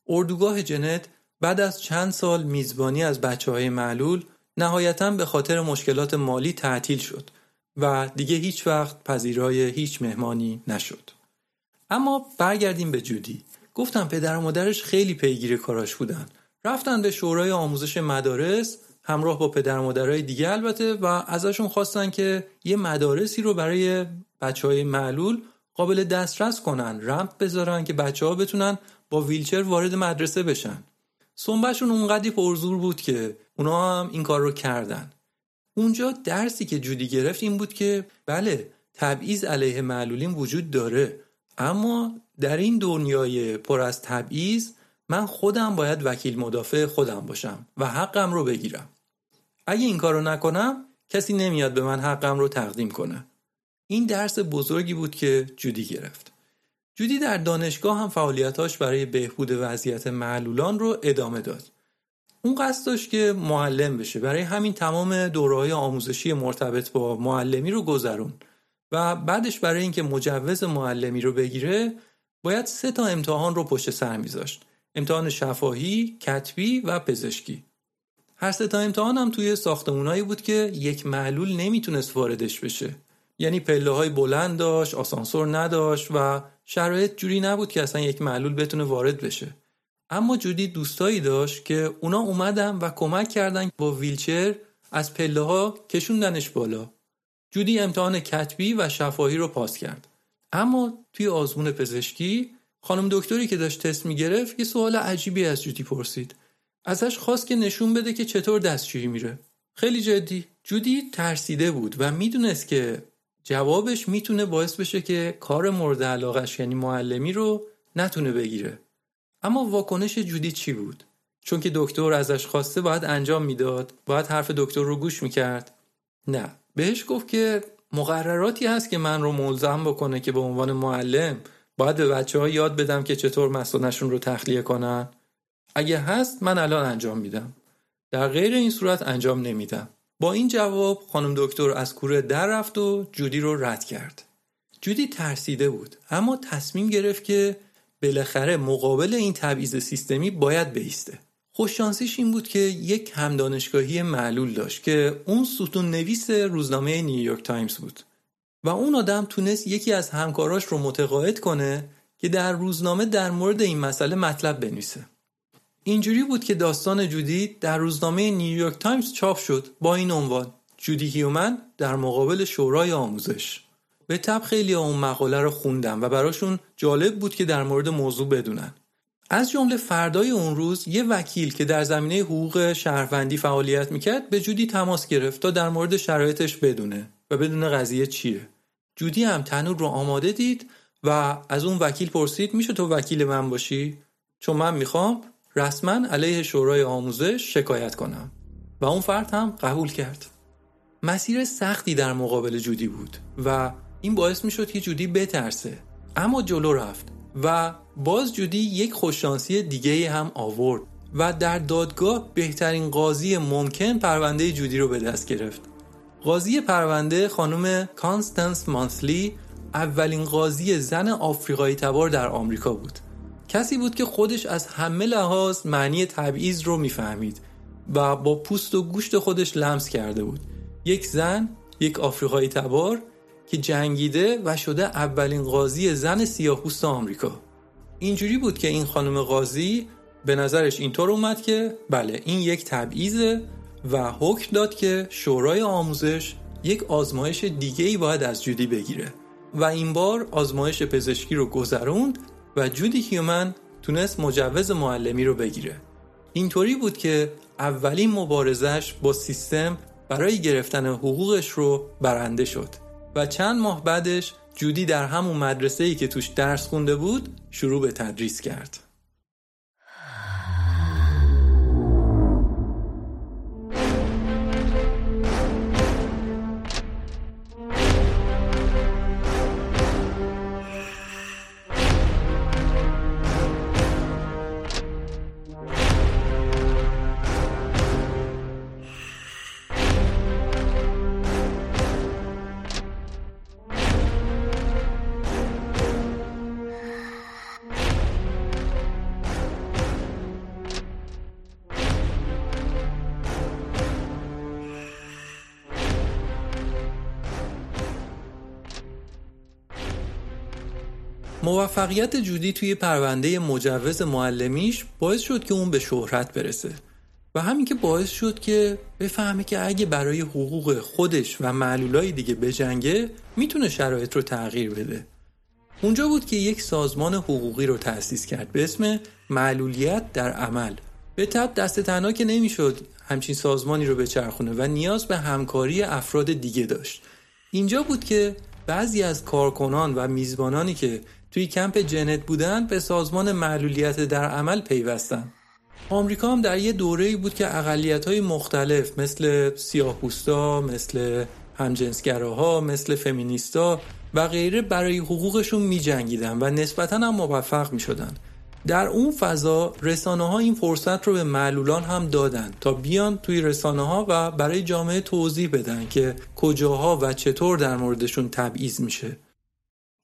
اردوگاه جنت بعد از چند سال میزبانی از بچه های معلول نهایتا به خاطر مشکلات مالی تعطیل شد و دیگه هیچ وقت پذیرای هیچ مهمانی نشد. اما برگردیم به جودی. گفتم پدر و مادرش خیلی پیگیر کاراش بودن. رفتن به شورای آموزش مدارس همراه با پدر و مادرای دیگه البته و ازشون خواستن که یه مدارسی رو برای بچه های معلول قابل دسترس کنن رمپ بذارن که بچه ها بتونن با ویلچر وارد مدرسه بشن. سنبهشون اونقدی پرزور بود که اونا هم این کار رو کردن. اونجا درسی که جودی گرفت این بود که بله تبعیض علیه معلولین وجود داره اما در این دنیای پر از تبعیض من خودم باید وکیل مدافع خودم باشم و حقم رو بگیرم. اگه این کارو نکنم کسی نمیاد به من حقم رو تقدیم کنه. این درس بزرگی بود که جودی گرفت. جودی در دانشگاه هم فعالیتاش برای بهبود وضعیت معلولان رو ادامه داد. اون قصد داشت که معلم بشه. برای همین تمام دورهای آموزشی مرتبط با معلمی رو گذرون و بعدش برای اینکه مجوز معلمی رو بگیره باید سه تا امتحان رو پشت سر میذاشت. امتحان شفاهی، کتبی و پزشکی. هر سه تا امتحان هم توی ساختمونایی بود که یک معلول نمی‌تونست واردش بشه. یعنی پله های بلند داشت آسانسور نداشت و شرایط جوری نبود که اصلا یک معلول بتونه وارد بشه. اما جودی دوستایی داشت که اونا اومدن و کمک کردن با ویلچر از پله ها کشوندنش بالا. جودی امتحان کتبی و شفاهی رو پاس کرد. اما توی آزمون پزشکی خانم دکتری که داشت تست می‌گرفت یه سوال عجیبی از جودی پرسید. ازش خواست که نشون بده که چطور دستشویی میره. خیلی جدی. جودی ترسیده بود و می‌دونست که جوابش می‌تونه باعث بشه که کار مورد علاقش یعنی معلمی رو نتونه بگیره. اما واکنش جودی چی بود؟ چون که دکتر ازش خواسته باید انجام می‌داد باید حرف دکتر رو گوش می‌کرد. نه. بهش گفت که مقرراتی هست که من رو ملزم بکنه که به عنوان معلم باید به بچه ها یاد بدم که چطور مسئولشون رو تخلیه کنن. اگه هست من الان انجام میدم. در غیر این صورت انجام نمیدم. با این جواب خانم دکتر از کوره در رفت و جودی رو رد کرد. جودی ترسیده بود اما تصمیم گرفت که بالاخره مقابل این تبعیض سیستمی باید بیسته. خوششانسیش این بود که یک همدانشگاهی معلول داشت که اون ستون نویس روزنامه نیویورک تایمز بود و اون آدم تونست یکی از همکاراش رو متقاعد کنه که در روزنامه در مورد این مسئله مطلب بنویسه. اینجوری بود که داستان جودی در روزنامه نیویورک تایمز چاپ شد با این عنوان جودی هیومن در مقابل شورای آموزش. به تب خیلی اون مقاله رو خوندم و براشون جالب بود که در مورد موضوع بدونن. از جمله فردای اون روز یه وکیل که در زمینه حقوق شهروندی فعالیت می‌کرد به جودی تماس گرفت تا در مورد شرایطش بدونه و بدون قضیه چیه. جودی هم تنور رو آماده دید و از اون وکیل پرسید میشه تو وکیل من باشی؟ چون من می‌خوام رسما علیه شورای آموزش شکایت کنم و اون فرد هم قبول کرد. مسیر سختی در مقابل جودی بود و این باعث می‌شد که جودی بترسه. اما جلو رفت و باز جودی یک خوششانسی دیگه هم آورد و در دادگاه بهترین قاضی ممکن پرونده جودی رو به دست گرفت. قاضی پرونده خانم کانستنس مانسلی اولین قاضی زن آفریقایی تبار در آمریکا بود. کسی بود که خودش از همه لحاظ معنی تبعیض رو می‌فهمید و با پوست و گوشت خودش لمس کرده بود. یک زن یک آفریقایی تبار که جنگیده و شده اولین قاضی زن سیاه‌پوست آمریکا. اینجوری بود که این خانم قاضی به نظرش اینطور اومد که بله این یک تبعیضه و حکم داد که شورای آموزش یک آزمایش دیگه ای باید از جودی بگیره. و این بار آزمایش پزشکی رو گذروند و جودی هیومن تونست مجوز معلمی رو بگیره. اینطوری بود که اولین مبارزش با سیستم برای گرفتن حقوقش رو برنده شد و چند ماه بعدش جودی در همون مدرسه ای که توش درس خونده بود شروع به تدریس کرد. موفقیت جودی توی پرونده مجوز معلمیش باعث شد که اون به شهرت برسه. و همین که باعث شد که بفهمه که اگه برای حقوق خودش و معلولای دیگه بجنگه می‌تونه شرایط رو تغییر بده. اونجا بود که یک سازمان حقوقی رو تأسیس کرد به اسم معلولیت در عمل. به تب دست تنها که نمی‌شد همچین سازمانی رو بچرخونه و نیاز به همکاری افراد دیگه داشت. اینجا بود که بعضی از کارکنان و میزبانانی که توی کمپ جنت بودن به سازمان معلولیت در عمل پیوستن آمریکا هم در یه دوره بود که اقلیت های مختلف مثل سیاه‌پوستا، مثل همجنسگراها، مثل فمینیستا و غیره برای حقوقشون می جنگیدن و نسبتا هم موفق می شدن. در اون فضا رسانه ها این فرصت رو به معلولان هم دادن تا بیان توی رسانه ها و برای جامعه توضیح بدن که کجاها و چطور در موردشون تبعیض میشه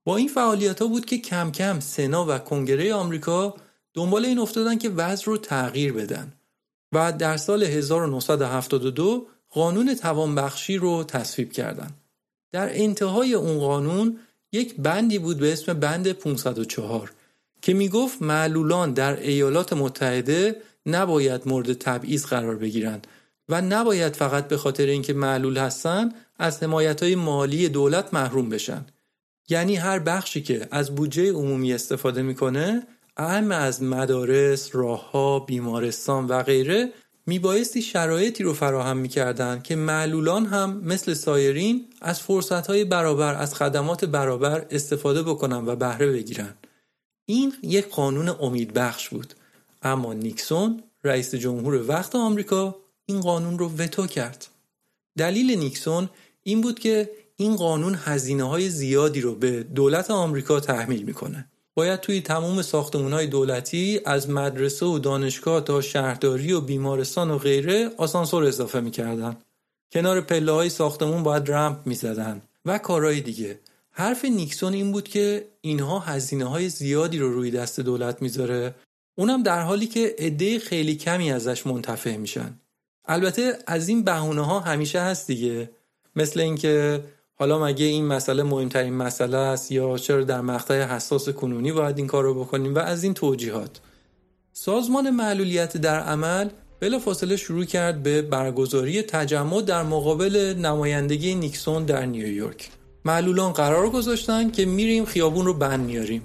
با این فعالیت ها بود که کم کم سنا و کنگره آمریکا دنبال این افتادن که وضع رو تغییر بدن و در سال 1972 قانون توانبخشی رو تصویب کردند. در انتهای اون قانون یک بندی بود به اسم بند 504 که می‌گفت معلولان در ایالات متحده نباید مورد تبعیض قرار بگیرند و نباید فقط به خاطر اینکه معلول هستن از حمایت های مالی دولت محروم بشن یعنی هر بخشی که از بودجه عمومی استفاده می‌کنه اهم از مدارس، راهها، بیمارستان و غیره میبایستی شرایطی رو فراهم می‌کردند که معلولان هم مثل سایرین از فرصتهای برابر از خدمات برابر استفاده بکنن و بهره بگیرن. این یک قانون امیدبخش بود. اما نیکسون رئیس جمهور وقت آمریکا این قانون رو وتو کرد. دلیل نیکسون این بود که این قانون هزینه های زیادی رو به دولت آمریکا تحمیل می‌کنه. باید توی تمام ساختمون های دولتی از مدرسه و دانشگاه تا شهرداری و بیمارستان و غیره آسانسور اضافه می‌کردن. کنار پله های ساختمون باید رمپ می‌زدن و کارهای دیگه. حرف نیکسون این بود که اینها هزینه های زیادی رو روی دست دولت می‌ذاره. اونم در حالی که عده خیلی کمی ازش منتفع میشن. البته از این بهونه ها همیشه هست دیگه. مثل اینکه حالا مگه این مسئله مهمترین مسئله است یا چرا در مقطع حساس کنونی باید این کار رو بکنیم و از این توجیهات؟ سازمان معلولیت در عمل فاصله شروع کرد به برگزاری تجمع در مقابل نمایندگی نیکسون در نیویورک. معلولان قرار گذاشتن که میریم خیابون رو بند میاریم.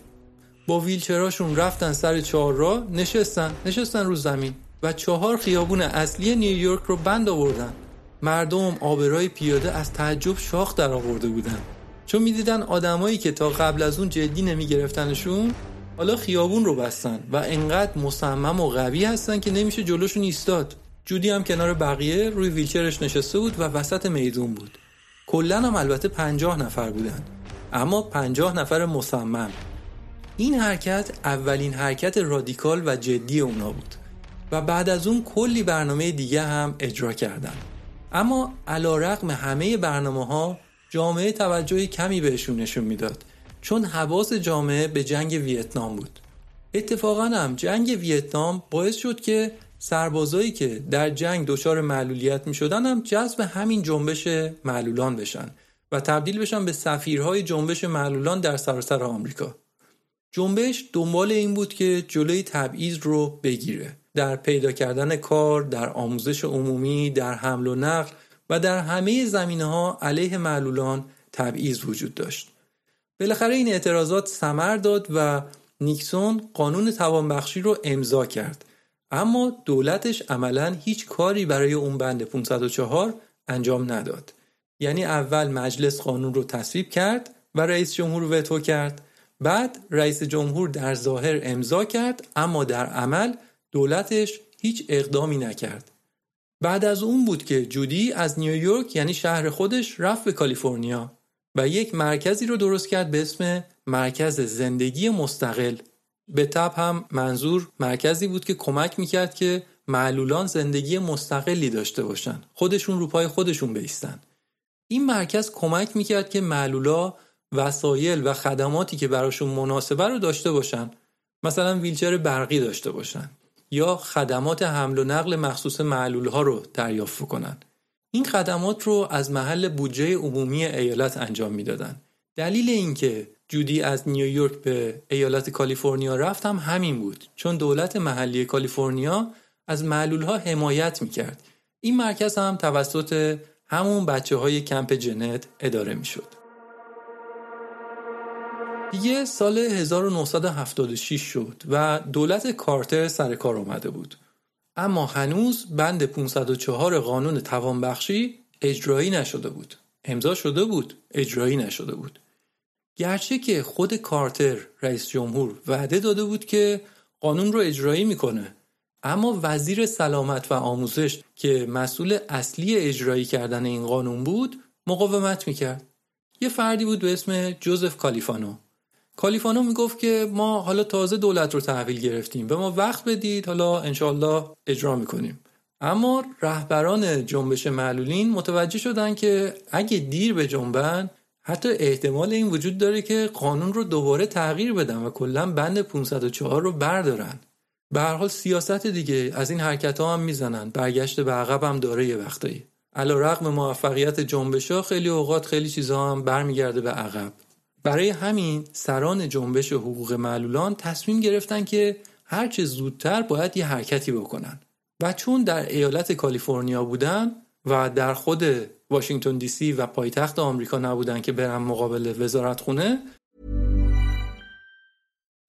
با ویلچراشون رفتن سر چهار را نشستن نشستن رو زمین و چهار خیابون اصلی نیویورک رو بند آوردن. مردم آبرای پیاده از تعجب شاخ در آورده بودن. چون می‌دیدن آدمایی که تا قبل از اون جدی نمیگرفتنشون حالا خیابون رو بستن و انقدر مصمم و قوی هستن که نمیشه جلوشون ایستاد. جودی هم کنار بقیه روی ویلچرش نشسته بود و وسط میدون بود. کلا هم البته پنجاه نفر بودن. اما پنجاه نفر مصمم. این حرکت اولین حرکت رادیکال و جدی اونا بود. و بعد از اون کلی برنامه دیگه هم اجرا کردن. اما علا رقم همه برنامه ها جامعه توجه کمی بهشون نشون می‌داد چون حواس جامعه به جنگ ویتنام بود. اتفاقا هم جنگ ویتنام باعث شد که سربازایی که در جنگ دچار معلولیت می شدن هم جذب همین جنبش معلولان بشن و تبدیل بشن به سفیرهای جنبش معلولان در سراسر آمریکا. جنبش دنبال این بود که جلوی تبعیض رو بگیره. در پیدا کردن کار، در آموزش عمومی، در حمل و نقل و در همه زمینه ها علیه معلولان تبعیض وجود داشت. بالاخره این اعتراضات سمر داد و نیکسون قانون توانبخشی رو امضا کرد. اما دولتش عملا هیچ کاری برای اون بند 504 انجام نداد. یعنی اول مجلس قانون رو تصویب کرد و رئیس جمهور وتو کرد. بعد رئیس جمهور در ظاهر امضا کرد اما در عمل دولتش هیچ اقدامی نکرد. بعد از اون بود که جودی از نیویورک یعنی شهر خودش رفت به کالیفرنیا و یک مرکزی رو درست کرد به اسم مرکز زندگی مستقل. به تب هم منظور مرکزی بود که کمک می‌کرد که معلولان زندگی مستقلی داشته باشن. خودشون رو پای خودشون بیستن. این مرکز کمک می‌کرد که معلولا وسایل و خدماتی که براشون مناسبه رو داشته باشن. مثلا ویلچر برقی داشته باشن. یا خدمات حمل و نقل مخصوص معلول ها رو دریافت کنن این خدمات رو از محل بودجه عمومی ایالت انجام می‌دادن دلیل اینکه جودی از نیویورک به ایالت کالیفرنیا رفت هم همین بود. چون دولت محلی کالیفرنیا از معلول ها حمایت می‌کرد. این مرکز هم توسط همون بچه های کمپ جنت اداره می‌شد. دیگه سال 1976 شد و دولت کارتر سر کار اومده بود. اما هنوز بند 504 قانون توانبخشی اجرایی نشده بود. امضا شده بود اجرایی نشده بود. گرچه که خود کارتر رئیس جمهور وعده داده بود که قانون رو اجرایی می‌کنه اما وزیر سلامت و آموزش که مسئول اصلی اجرایی کردن این قانون بود مقاومت می‌کرد. یه فردی بود به اسم جوزف کالیفانو. کالیفانو می‌گفت که ما حالا تازه دولت رو تحویل گرفتیم. به ما وقت بدید حالا انشالله اجرا می‌کنیم. اما رهبران جنبش معلولین متوجه شدن که اگه دیر به جنبن حتی احتمال این وجود داره که قانون رو دوباره تغییر بدن و کلا بند 504 رو بردارن. به هر حال سیاست دیگه از این حرکت ها هم می‌زنن. برگشت به عقب هم داره یه وقتایی. علا رقم موفقیت جنبش ها خیلی اوقات خیلی چیزها هم برمیگرده به عقب. برای همین سران جنبش حقوق معلولان تصمیم گرفتن که هرچه زودتر باید یه حرکتی بکنن. و چون در ایالت کالیفرنیا بودن و در خود واشنگتن دی سی و پایتخت آمریکا نبودن که برن مقابل وزارت خونه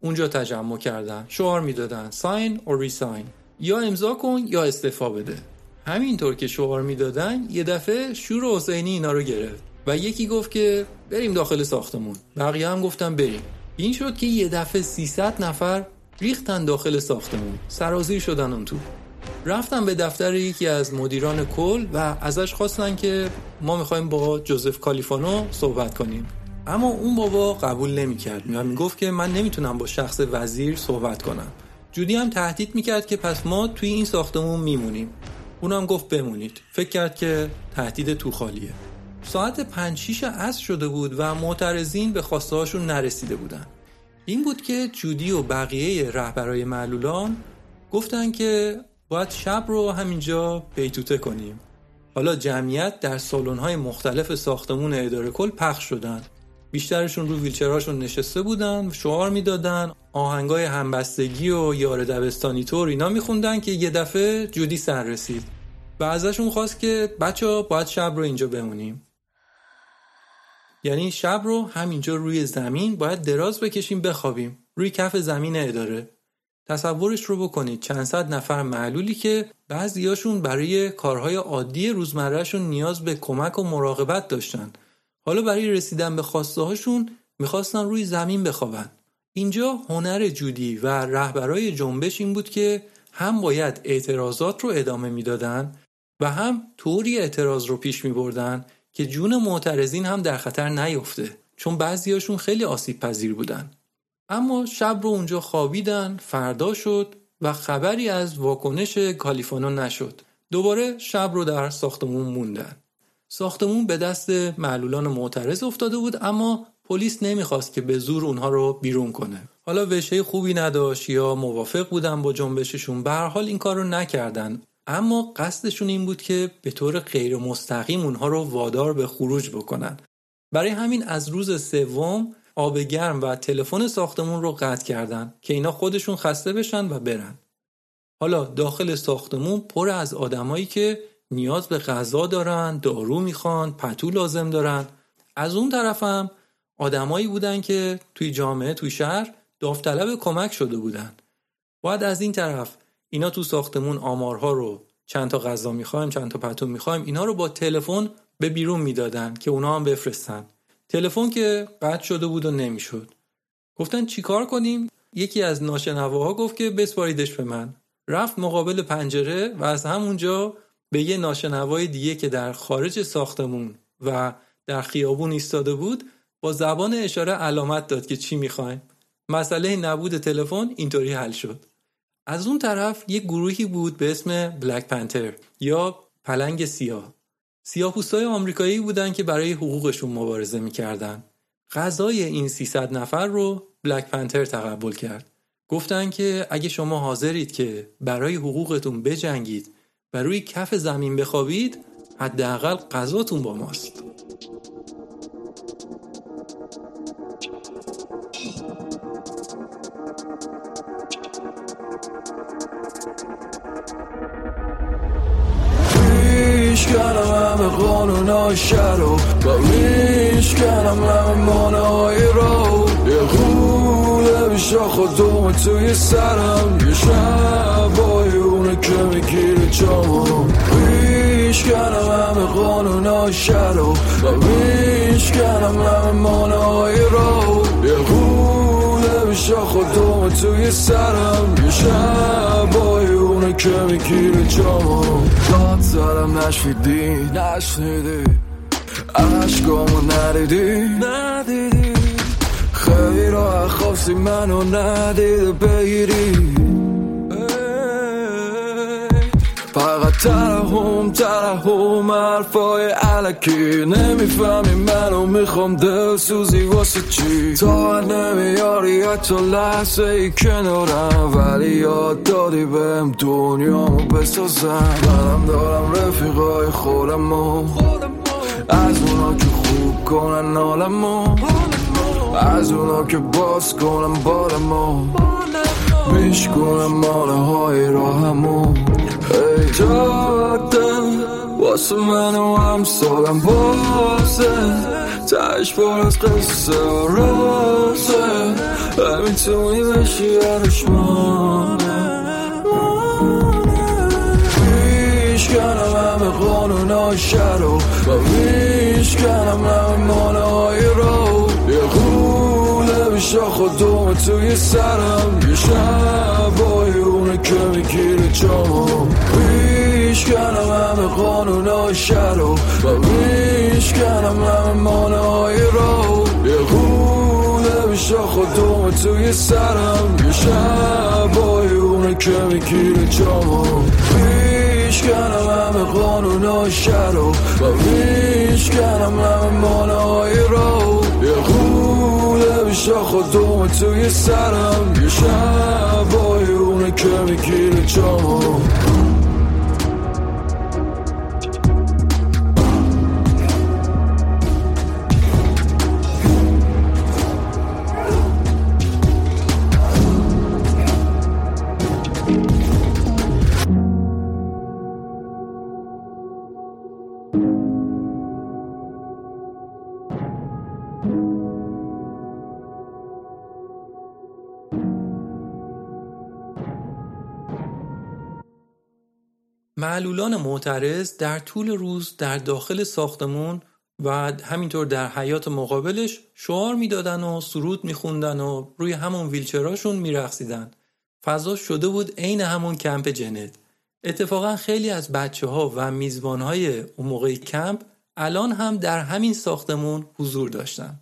اونجا تجمع کردن شعار می‌دادن ساین اور ریساین یا امضا کن یا استعفا بده. همینطور که شعار می‌دادن یه دفعه شور حسینی اینا رو گرفت و یکی گفت که بریم داخل ساختمون. بقیه هم گفتن بریم. این شد که یه دفعه 300 نفر ریختن داخل ساختمون. سرازیر شدن اون تو. رفتم به دفتر یکی از مدیران کل و ازش خواستن که ما می‌خوایم با جوزف کالیفانو صحبت کنیم. اما اون بابا قبول نمی‌کرد. و می‌گفت که من نمی‌تونم با شخص وزیر صحبت کنم. جودی هم تهدید می‌کرد که پس ما توی این ساختمون میمونیم. اونم گفت بمونید. فکر کرد که تهدید تو خالیه. ساعت 5 6 عصر شده بود و معترضین به خواسته هاشون نرسیده بودن. این بود که جودی و بقیه رهبرای معلولان گفتن که باید شب رو همینجا بیتوته کنیم. حالا جمعیت در سالن‌های مختلف ساختمون اداره کل پخش شدن. بیشترشون رو ویلچرهاشون نشسته بودن شعار می‌دادن آهنگای همبستگی و یار دبستانی طور اینا میخوندن که یه دفعه جودی سر رسید و ازشون خواست که بچه ها باید شب رو اینجا بمونیم. یعنی شب رو همینجا روی زمین باید دراز بکشیم بخوابیم. روی کف زمین اداره. تصورش رو بکنید چند صد نفر معلولی که بعضیاشون برای کارهای عادی روزمرهشون نیاز به کمک و مراقبت داشتن. حالا برای رسیدن به خواسته هاشون می‌خواستن روی زمین بخوابن. اینجا هنر جودی و رهبرای جنبش این بود که هم باید اعتراضات رو ادامه می‌دادن و هم طوری اعتراض رو پیش میبردن که جون معترضین هم در خطر نیفته چون بعضیاشون خیلی آسیب پذیر بودن. اما شب رو اونجا خوابیدن فردا شد و خبری از واکنش کالیفانو نشد. دوباره شب رو در ساختمون موندن. ساختمون به دست معلولان معترض افتاده بود اما پلیس نمی‌خواست که به زور اونها رو بیرون کنه. حالا وشه خوبی نداشت یا موافق بودن با جنبششون به حال این کار رو نکردن. اما قصدشون این بود که به طور غیر مستقیم اونها رو وادار به خروج بکنن. برای همین از روز سوم آب گرم و تلفن ساختمون رو قطع کردن که اینا خودشون خسته بشن و برن. حالا داخل ساختمون پر از آدمایی که نیاز به غذا دارن دارو می‌خوان پتو لازم دارن. از اون طرفم آدمایی بودن که توی جامعه توی شهر داوطلب کمک شده بودن. باید از این طرف اینا تو ساختمون آمارها رو چند تا غذا می‌خوایم چند تا پتو می‌خوایم اینا رو با تلفن به بیرون می‌دادن که اونا هم بفرستن. تلفن که قطع شده بود و نمی‌شد. گفتن چیکار کنیم؟ یکی از ناشنواها گفت که بسپاریدش به من. رفت مقابل پنجره و از همونجا به یه ناشنوای دیگه که در خارج ساختمون و در خیابون ایستاده بود با زبان اشاره علامت داد که چی می‌خوایم. مسئله نبود تلفن اینطوری حل شد. از اون طرف یک گروهی بود به اسم بلک پنتر یا پلنگ سیاه. سیاه‌پوستای آمریکایی بودن که برای حقوقشون مبارزه می‌کردن. غذای این 300 نفر رو بلک پنتر تقبل کرد. گفتن که اگه شما حاضرید که برای حقوقتون بجنگید و روی کف زمین بخوابید حداقل غذاتون با ماست. همه قانون های شر و میشکنم همه مانه های رو یه خوله بیشا خودم توی سرم یه شبای اونه که می‌گیره جامو میشکنم همه قانون های شر و میشکنم همه مانه های رو یه خوله بیشا خودم توی سرم یه شبای اونه که می‌گیره جامو داد زدم نشفیدی نشنیدی عشقامو ندیدی ندیدی خیلی راه خواستی منو ندیده بگیری ترحم ترحم حرفای علکی. نمی‌فهمی منو می‌خوام دل سوزی واسه چی؟ تا نمیاری حتی لحظه ای کنارم. ولی یاد دادی بهم دنیامو بسازم. منم دارم رفیقای خودمو. از اونا که خوب کنن حالمو. از اونا که باز کنم بالمو میشکنم مانه های راهمو. ای جاده واسه من و هم سالم بازه تش پر از قصه و رازه می‌تونی بشی یادش مانه میشکنم همه قانون شر و میشکنم همه مانه های رو یه غوله بیشا خودم توی سرم یه اونه که می‌گیره جامو میشکنم همه قانون های شر و میشکنم همه مانه های رو یه غوله بیشا خودم توی سرم یه شبای اونه که می‌گیره جامو میشکنم همه قانون های شر و میشکنم همه مانه های رو یه غوله بیشا خودم توی سرم یه شبای اونه که می‌گیره معلولان معترض در طول روز در داخل ساختمون و همینطور در حیات مقابلش شعار می‌دادن و سرود میخوندن و روی همون ویلچراشون میرقصیدن. فضا شده بود عین همون کمپ جنت. اتفاقا خیلی از بچه ها و میزبان های اون موقع کمپ الان هم در همین ساختمون حضور داشتن.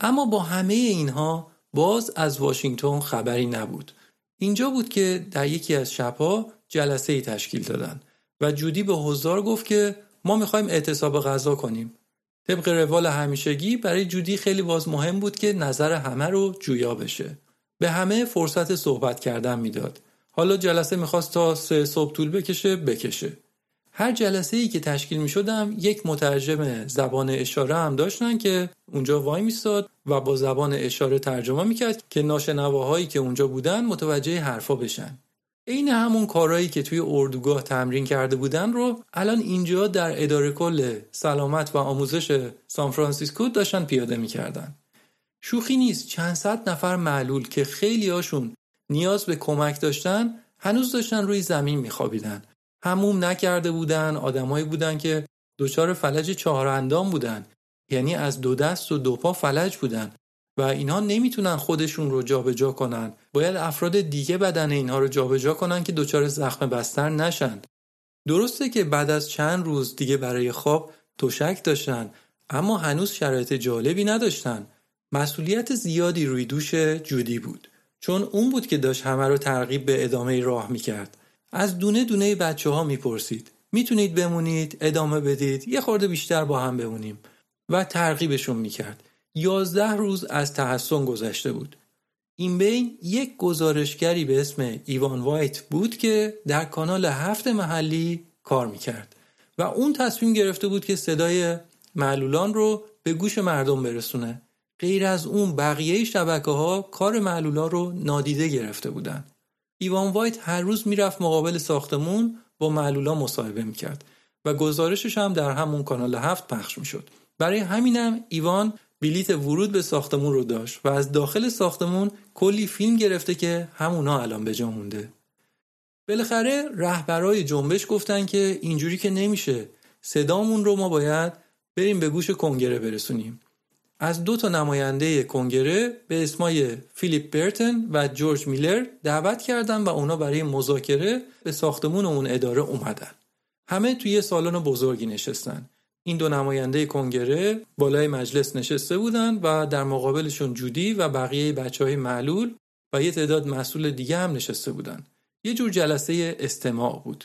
اما با همه اینها باز از واشنگتن خبری نبود. اینجا بود که در یکی از شبها جلسه ای تشکیل دادن و جودی به حضار گفت که ما می‌خوایم اعتصاب غذا کنیم. طبق روال همیشگی برای جودی خیلی باز مهم بود که نظر همه رو جویا بشه. به همه فرصت صحبت کردن می‌داد. حالا جلسه می‌خواست تا سه صبح طول بکشه بکشه. هر جلسه ای که تشکیل می شدم یک مترجم زبان اشاره هم داشتن که اونجا وای میستاد و با زبان اشاره ترجمه می‌کرد که ناشنواهایی که اونجا بودن متوجه حرفا بشن. عین همون کارهایی که توی اردوگاه تمرین کرده بودن رو الان اینجا در اداره کل سلامت و آموزش سان فرانسیسکو داشتن پیاده می‌کردن. شوخی نیست چند صد نفر معلول که خیلی هاشون نیاز به کمک داشتن هنوز داشتن روی زمین میخوابیدن. هموم نکرده بودن آدمایی بودن که دچار فلج چهار اندام بودن یعنی از دو دست و دو پا فلج بودن و اینها نمی‌تونن خودشون رو جابجا کنن. باید افراد دیگه بدن اینها رو جابجا کنن که دچار زخم بستر نشن. درسته که بعد از چند روز دیگه برای خواب تشک داشتن اما هنوز شرایط جالبی نداشتن. مسئولیت زیادی روی دوش جودی بود چون اون بود که داشت همه رو ترغیب به ادامه راه می‌کرد. از دونه دونه بچه ها می‌پرسید می‌تونید بمونید؟ ادامه بدید؟ یه خورده بیشتر با هم بمونیم. و ترغیبشون می‌کرد. یازده روز از تحسن گذشته بود. این بین یک گزارشگری به اسم ایوان وایت بود که در کانال هفت محلی کار می‌کرد و اون تصمیم گرفته بود که صدای معلولان رو به گوش مردم برسونه. غیر از اون بقیه شبکه ها کار معلولان رو نادیده گرفته بودن. ایوان وایت هر روز می‌رفت مقابل ساختمون با معلولا مصاحبه می‌کرد و گزارشش هم در همون کانال هفت پخش می‌شد. برای همینم ایوان بلیت ورود به ساختمون رو داشت و از داخل ساختمون کلی فیلم گرفته که همونا الان به جا مونده. بالاخره رهبرای جنبش گفتن که اینجوری که نمیشه صدامون رو ما باید بریم به گوش کنگره برسونیم. از دو تا نماینده کنگره به اسمای فیلیپ برتن و جورج میلر دعوت کردن و اونا برای مذاکره به ساختمون اون اداره اومدن. همه توی سالن بزرگی نشستن. این دو نماینده کنگره بالای مجلس نشسته بودن و در مقابلشون جودی و بقیه بچه های معلول و یه تعداد مسئول دیگه هم نشسته بودن. یه جور جلسه استماع بود.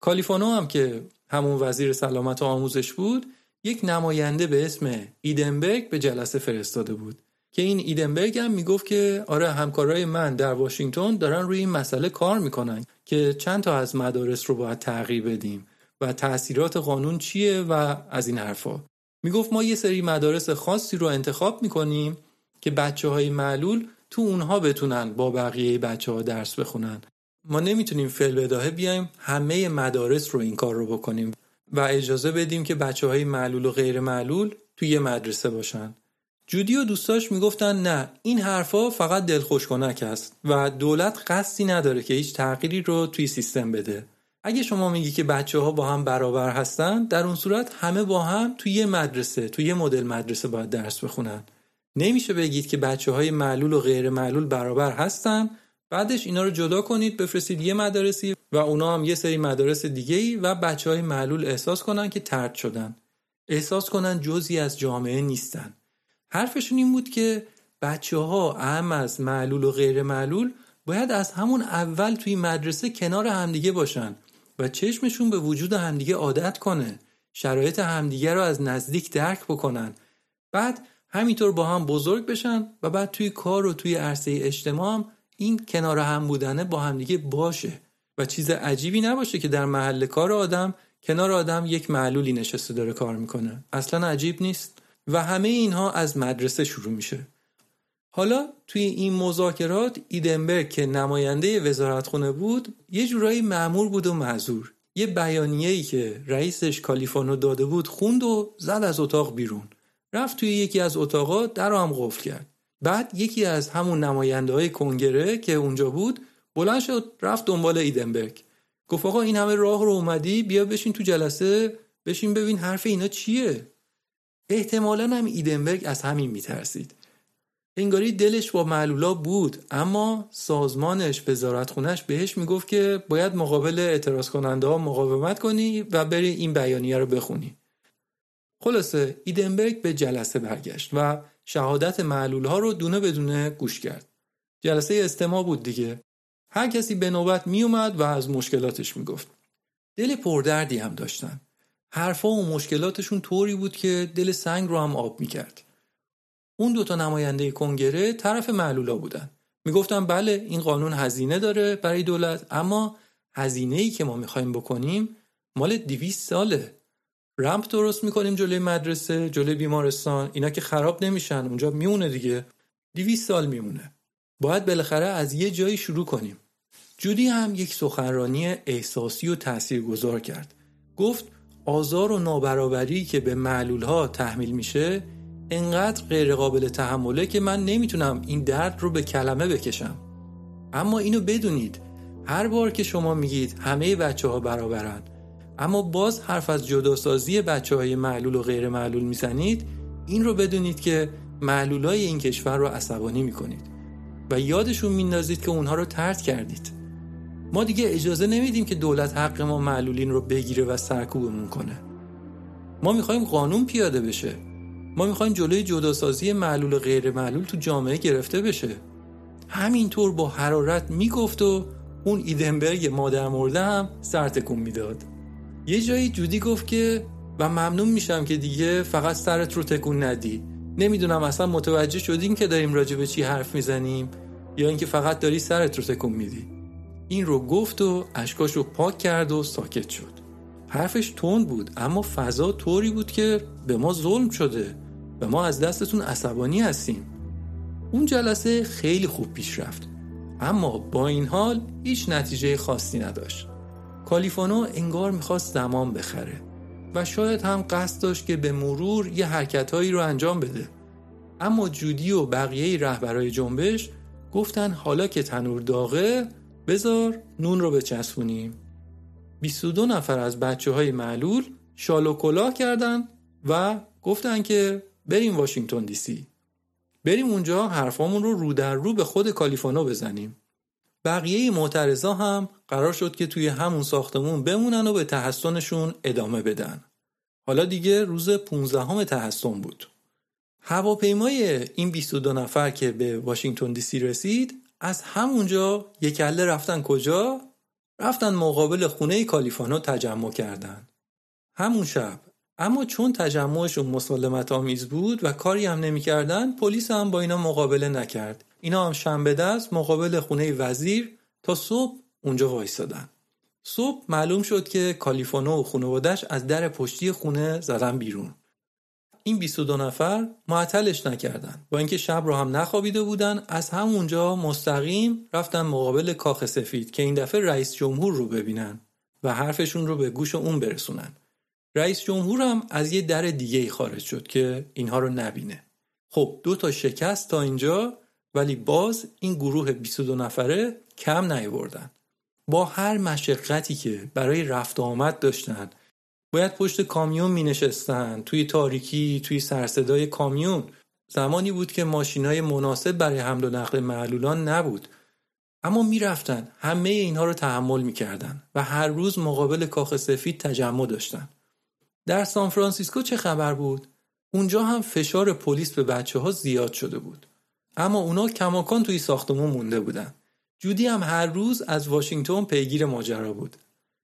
کالیفانو هم که همون وزیر سلامت و آموزش بود یک نماینده به اسم ایدنبرگ به جلسه فرستاده بود. که این ایدنبرگ هم می‌گفت که آره همکارای من در واشنگتن دارن روی این مسئله کار می‌کنن که چند تا از مدارس رو باید تغییر بدیم. و تاثیرات قانون چیه و از این حرفا. می‌گفت ما یه سری مدارس خاصی رو انتخاب می‌کنیم که بچه های معلول تو اونها بتونن با بقیه بچه ها درس بخونن. ما نمی‌تونیم فعل بداهه بیایم همه مدارس رو این کار رو بکنیم و اجازه بدیم که بچه های معلول و غیر معلول توی یه مدرسه باشن. جودی و دوستاش می‌گفتن نه این حرفا فقط دلخوش کنک است و دولت قصدی نداره که هیچ تغییری رو توی سیستم بده. اگه شما میگی که بچه ها با هم برابر هستن در اون صورت همه با هم توی یه مدرسه توی یه مدل مدرسه باید درس بخونن. نمیشه بگید که بچه های معلول و غیر معلول برابر هستن. بعدش اینا رو جدا کنید بفرستید یه مدارسی و اونا هم یه سری مدارس دیگه ای و بچه های معلول احساس کنن که ترد شدن. احساس کنن جزی از جامعه نیستن. حرفشون این بود که بچه ها اهم از معلول و غیر معلول باید از همون اول توی مدرسه کنار همدیگه باشن. و چشمشون به وجود همدیگه عادت کنه. شرایط همدیگه رو از نزدیک درک بکنن. بعد همینطور با هم بزرگ بشن و بعد توی کار و توی عرصه اجتماع این کنار هم بودنه با همدیگه باشه. و چیز عجیبی نباشه که در محل کار آدم کنار آدم یک معلولی نشسته داره کار می‌کنه. اصلا عجیب نیست. و همه اینها از مدرسه شروع میشه. حالا توی این مذاکرات ایدنبرگ که نماینده وزارتخونه بود یه جورایی معمور بود و معذور. یه بیانیه‌ای که رئیسش کالیفانو داده بود خوند و زد از اتاق بیرون. رفت توی یکی از اتاقا در هم قفل کرد. بعد یکی از همون نماینده های کنگره که اونجا بود بلند شد رفت دنبال ایدنبرگ. گفت آقا این همه راه رو اومدی بیا بشین تو جلسه بشین ببین حرف اینا چیه. احتمالا هم ایدنبرگ از همین میترسید. انگاری دلش با معلولا بود اما سازمانش وزارت خونش بهش می‌گفت که باید مقابل اعتراض کننده ها مقاومت کنی و بری این بیانیه رو بخونی. خلاصه ایدنبرگ به جلسه برگشت و شهادت معلول ها رو دونه بدونه گوش کرد. جلسه استماع بود دیگه. هر کسی به نوبت میومد و از مشکلاتش می‌گفت. دل پردردی هم داشتن. حرفا و مشکلاتشون طوری بود که دل سنگ رو هم آب می‌کرد. اون دوتا نماینده کنگره طرف معلولا بودن. می‌گفتن بله این قانون هزینه داره برای دولت اما هزینه ای که ما می‌خوایم بکنیم مال 200 ساله. رمپ درست می‌کنیم جلوی مدرسه جلوی بیمارستان. اینا که خراب نمیشن اونجا میمونه دیگه. 200 سال میمونه. باید بالاخره از یه جایی شروع کنیم. جودی هم یک سخنرانی احساسی و تاثیرگذار کرد. گفت آزار و نابرابری که به معلول ها تحمیل میشه انقدر غیر قابل تحمله که من نمی‌تونم این درد رو به کلمه بکشم. اما اینو بدونید. هر بار که شما میگید همه بچه ها برابرن اما باز حرف از جداسازی بچه های معلول و غیر معلول می‌زنید این رو بدونید که معلولای این کشور رو عصبانی می‌کنید و یادشون میندازید که اونها رو ترد کردید. ما دیگه اجازه نمیدیم که دولت حق ما معلولین رو بگیره و سرکوبمون کنه. ما می‌خوایم قانون پیاده بشه. ما می‌خوایم جلوی جداسازی معلول غیر معلول تو جامعه گرفته بشه. همینطور با حرارت می‌گفت و اون ایدنبرگ مادر مرده هم سرتکون می‌داد. یه جایی جودی گفت که و ممنون میشم که دیگه فقط سرت رو تکون ندی. نمی‌دونم اصلا متوجه شدیم که داریم راجع به چی حرف می‌زنیم یا اینکه فقط داری سرت رو تکون میدی. این رو گفت و اشکاش رو پاک کرد و ساکت شد. حرفش تند بود اما فضا طوری بود که به ما ظلم شده. و ما از دستتون عصبانی هستیم. اون جلسه خیلی خوب پیش رفت. اما با این حال هیچ نتیجه خاصی نداشت. کالیفانو انگار می‌خواست زمان بخره و شاید هم قصد داشت که به مرور یه حرکتهایی رو انجام بده. اما جودی و بقیه رهبرای جنبش گفتن حالا که تنور داغه بذار نون رو بچسبونیم. 22 نفر از بچه های معلول شال و کلاه کردن و گفتن که بریم واشنگتن دی سی. بریم اونجا حرفامون رو رو در رو به خود کالیفانو بزنیم. بقیه معترضا هم قرار شد که توی همون ساختمون بمونن و به تحسنشون ادامه بدن. حالا دیگه روز 15 همه تحسن بود. هواپیمای این 22 نفر که به واشنگتن دی سی رسید از همونجا یک کله رفتن کجا؟ رفتن مقابل خونه کالیفانو تجمع کردن. همون شب اما چون تجمعشون مسالمت آمیز بود و کاری هم نمی‌کردن پلیس هم با اینا مقابله نکرد. اینا هم شنبه دست مقابل خونه وزیر تا صبح اونجا وایستادن. صبح معلوم شد که کالیفانو و خانوادش از در پشتی خونه زدن بیرون. این 22 نفر معطلش نکردن. با اینکه شب رو هم نخوابیده بودن از همونجا مستقیم رفتن مقابل کاخ سفید که این دفعه رئیس جمهور رو ببینن و حرفشون رو به گوش اون برسونن. رئیس جمهور هم از یه در دیگه ای خارج شد که اینها رو نبینه. خب دو تا شکست تا اینجا ولی باز این گروه 22 نفره کم نیاوردن. با هر مشقتی که برای رفت آمد داشتن باید پشت کامیون می نشستن توی تاریکی توی سرصدای کامیون. زمانی بود که ماشینای مناسب برای حمل و نقل معلولان نبود. اما می‌رفتن. همه اینها رو تحمل می‌کردن و هر روز مقابل کاخ سفید تجمع داشتن. در سان فرانسیسکو چه خبر بود؟ اونجا هم فشار پلیس به بچه ها زیاد شده بود. اما اونا کماکان توی ساختمون مونده بودن. جودی هم هر روز از واشنگتن پیگیر ماجرا بود.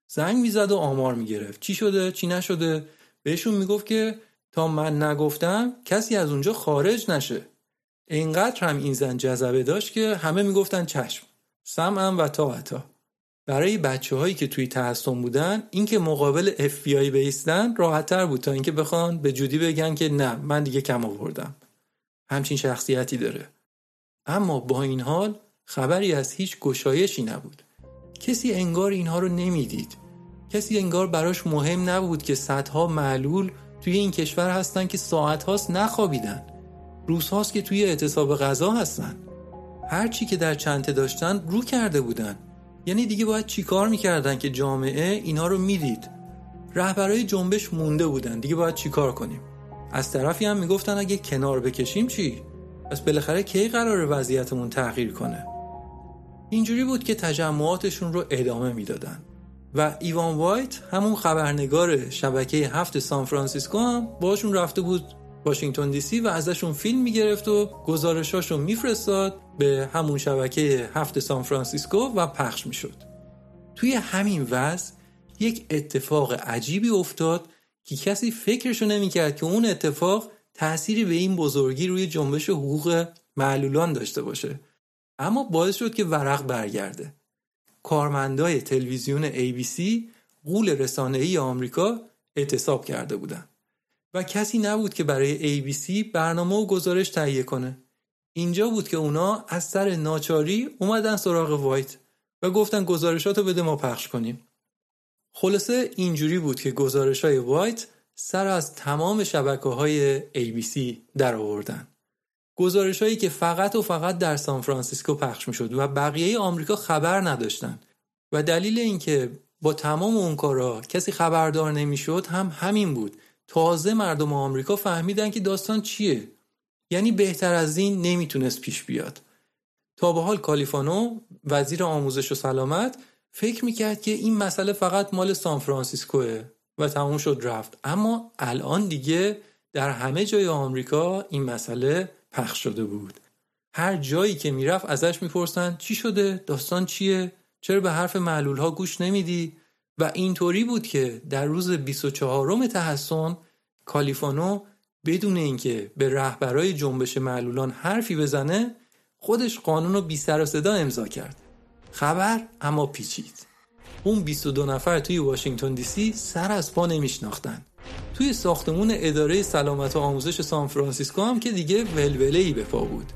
زنگ می‌زد و آمار می‌گرفت. چی شده؟ چی نشده؟ بهشون می‌گفت که تا من نگفتم کسی از اونجا خارج نشه. اینقدر هم این زن جذبه داشت که همه می‌گفتن چشم. سمعم و طاعتا. برای بچه هایی که توی تحصن بودن اینکه مقابل اف بی آی بیستن راحتتر بود تا اینکه بخوان به جودی بگن که نه من دیگه کم آوردم. همچین شخصیتی داره. اما با این حال خبری از هیچ گشایشی نبود. کسی انگار اینها رو نمی‌دید. کسی انگار براش مهم نبود که صدها معلول توی این کشور هستن که ساعت هاست نخوابیدن. روز هاست که توی اعتصاب غذا هستن. هرچی که در چنته داشتن رو کرده بودن. یعنی دیگه باید چیکار می‌کردن که جامعه اینها رو می‌دید؟ رهبرای جنبش مونده بودن. دیگه باید چیکار کنیم؟ از طرفی هم می‌گفتن اگه کنار بکشیم چی؟ پس بالاخره کی قرار وضعیتمون تغییر کنه؟ اینجوری بود که تجمعاتشون رو ادامه می‌دادن. و ایوان وایت همون خبرنگار شبکه هفت سان فرانسیسکو هم باشون رفته بود واشنگتن دی سی و ازشون فیلم می‌گرفت و گزارشاشو میفرستاد به همون شبکه هفت سان فرانسیسکو و پخش می‌شد. توی همین وضع یک اتفاق عجیبی افتاد که کسی فکرشو نمی‌کرد که اون اتفاق تأثیری به این بزرگی روی جنبش حقوق معلولان داشته باشه. اما باعث شد که ورق برگرده. کارمندای تلویزیون ABC قول رسانه‌ای آمریکا اعتصاب کرده بودند و کسی نبود که برای ABC برنامه و گزارش تهیه کنه. اینجا بود که اونا از سر ناچاری اومدن سراغ وایت و گفتن گزارشاتو بده ما پخش کنیم. خلاصه اینجوری بود که گزارش های وایت سر از تمام شبکه های ABC در آوردن گزارش هایی که فقط و فقط در سان فرانسیسکو پخش می شد و بقیه آمریکا خبر نداشتن. و دلیل اینکه با تمام اون کارا کسی خبردار نمی‌شد هم همین بود تازه مردم آمریکا فهمیدن که داستان چیه. یعنی بهتر از این نمی‌تونست پیش بیاد. تا به حال کالیفانو وزیر آموزش و سلامت فکر می‌کرد که این مسئله فقط مال سان فرانسیسکوه و تموم شد رفت. اما الان دیگه در همه جای آمریکا این مسئله پخش شده بود. هر جایی که می‌رفت ازش می‌پرسن چی شده؟ داستان چیه؟ چرا به حرف معلول ها گوش نمیدی؟ و اینطوری بود که در روز 24 تحسن کالیفانو بدون اینکه به رهبرای جنبش معلولان حرفی بزنه خودش قانون رو بی سر و صدا امضا کرد. خبر اما پیچید. اون 22 نفر توی واشنگتن دی سی سر از پا نمیشناختن. توی ساختمون اداره سلامت و آموزش سان فرانسیسکو هم که دیگه ولوله ای به پا بود.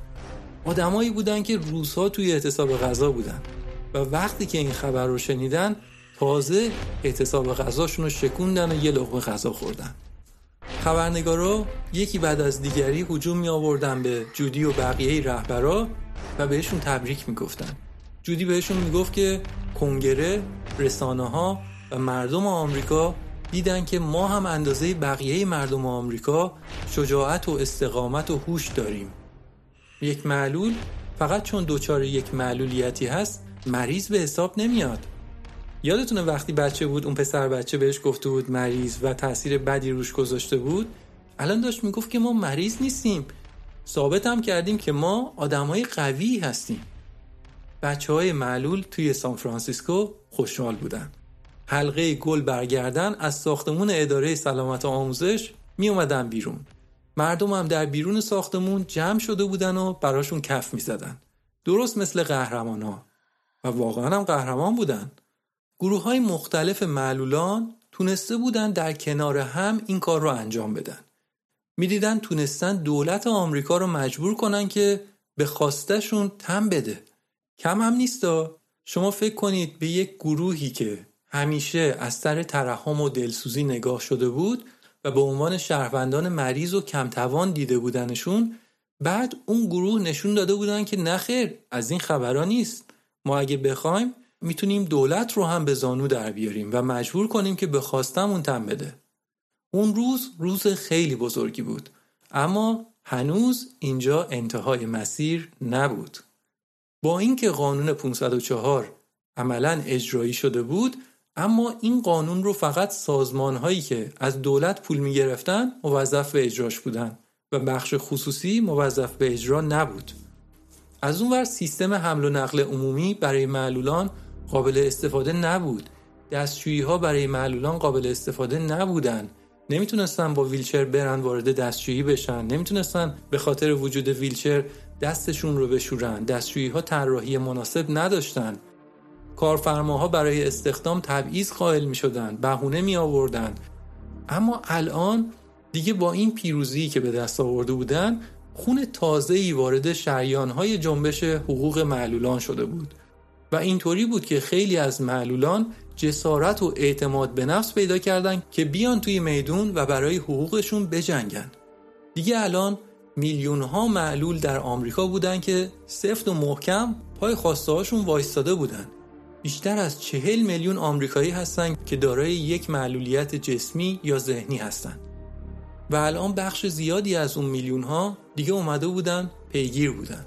آدمایی بودن که روزها توی اعتصاب غذا بودن و وقتی که این خبر رو شنیدن تازه اعتصاب غذاشون رو شکوندن و یه لقمه غذا خوردن. خبرنگارا یکی بعد از دیگری هجوم می آوردن به جودی و بقیه رهبرا و بهشون تبریک می‌گفتن. جودی بهشون می‌گفت که کنگره، رسانه ها و مردم آمریکا دیدن که ما هم اندازه بقیه مردم آمریکا شجاعت و استقامت و هوش داریم. یک معلول فقط چون دچار یک معلولیتی هست مریض به حساب نمیاد. یادتونه وقتی بچه بود اون پسر بچه بهش گفته بود مریض و تاثیر بدی روش گذاشته بود؟ الان داشت می‌گفت که ما مریض نیستیم. ثابت هم کردیم که ما آدمای قوی هستیم. بچه های معلول توی سان فرانسیسکو خوشحال بودن. حلقه گل برگردن از ساختمون اداره سلامت آموزش می اومدن بیرون. مردم هم در بیرون ساختمون جمع شده بودن و براشون کف می زدن. درست مثل قهرمان ها و واقعا هم قهرمان بودن. گروه های مختلف معلولان تونسته بودن در کنار هم این کار رو انجام بدن. می‌دیدن تونستن دولت آمریکا رو مجبور کنن که به خواستشون تم بده. کم هم نیستا شما فکر کنید به یک گروهی که همیشه از سر ترحم و دلسوزی نگاه شده بود و به عنوان شهروندان مریض و کمتوان دیده بودنشون بعد اون گروه نشون داده بودن که نخیر از این خبرها نیست. ما اگه بخوایم می‌تونیم دولت رو هم به زانو در بیاریم و مجبور کنیم که به خواستمون تن بده. اون روز روز خیلی بزرگی بود اما هنوز اینجا انتهای مسیر نبود. با اینکه قانون 504 عملا اجرایی شده بود اما این قانون رو فقط سازمان هایی که از دولت پول می گرفتن موظف به اجراش بودن و بخش خصوصی موظف به اجرا نبود. از اون ور سیستم حمل و نقل عمومی برای معلولان قابل استفاده نبود. دستشویی ها برای معلولان قابل استفاده نبودن. نمی‌تونستن با ویلچر برن وارد دستشویی بشن. نمی‌تونستن به خاطر وجود ویلچر دستشون رو بشورن. دستشویی ها طراحی مناسب نداشتن. کارفرماها برای استخدام تبعیض قائل می شدن بهونه می آوردن اما الان دیگه با این پیروزی که به دست آورده بودن خون تازه ای وارد شریان های جنبش حقوق معلولان شده بود. و اینطوری بود که خیلی از معلولان جسارت و اعتماد به نفس پیدا کردن که بیان توی میدون و برای حقوقشون بجنگن. دیگه الان میلیون ها معلول در آمریکا بودن که سفت و محکم پای خواسته هاشون وایستاده بودن. بیشتر از چهل میلیون آمریکایی هستند که دارای یک معلولیت جسمی یا ذهنی هستند و الان بخش زیادی از اون میلیون ها دیگه اومده بودن پیگیر بودن.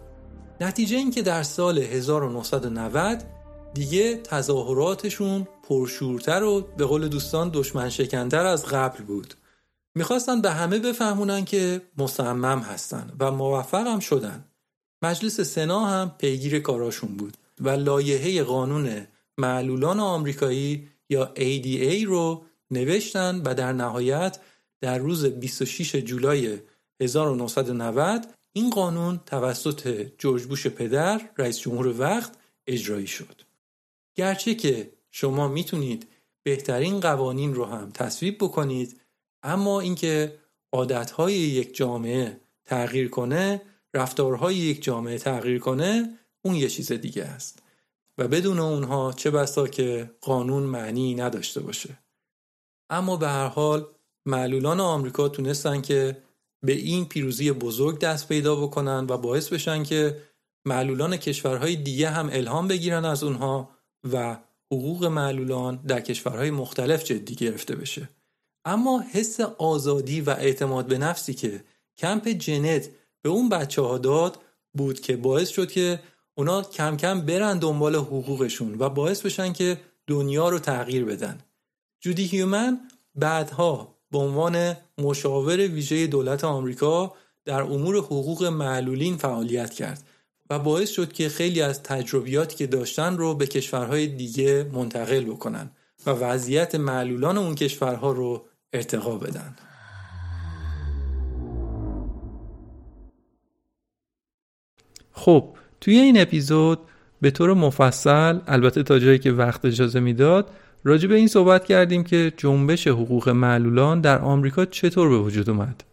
نتیجه این که در سال 1990 دیگه تظاهراتشون پرشورتر و به قول دوستان دشمن شکنتر از قبل بود. می‌خواستن به همه بفهمونن که مصمم هستن و موفق هم شدن. مجلس سنا هم پیگیر کاراشون بود و لایحه قانون معلولان آمریکایی یا ADA رو نوشتن و در نهایت در روز 26 جولای 1990 این قانون توسط جورج بوش پدر رئیس جمهور وقت اجرایی شد. گرچه که شما می‌تونید بهترین قوانین رو هم تصویب بکنید اما اینکه عادتهای یک جامعه تغییر کنه رفتارهای یک جامعه تغییر کنه اون یه چیز دیگه است و بدون اونها چه بسا که قانون معنی نداشته باشه اما به هر حال معلولان آمریکا تونستن که به این پیروزی بزرگ دست پیدا بکنن و باعث بشن که معلولان کشورهای دیگه هم الهام بگیرن از اونها و حقوق معلولان در کشورهای مختلف جدی گرفته بشه. اما حس آزادی و اعتماد به نفسی که کمپ جنت به اون بچه ها داد بود که باعث شد که اونا کم کم برن دنبال حقوقشون و باعث بشن که دنیا رو تغییر بدن. جودی هیومن بعدها به عنوان مشاور ویژه دولت آمریکا در امور حقوق معلولین فعالیت کرد و باعث شد که خیلی از تجربیاتی که داشتن رو به کشورهای دیگه منتقل بکنن و وضعیت معلولان اون کشورها رو ارتقا بدن. خب توی این اپیزود به طور مفصل البته تا جایی که وقت اجازه می‌داد راجع به این صحبت کردیم که جنبش حقوق معلولان در آمریکا چطور به وجود اومد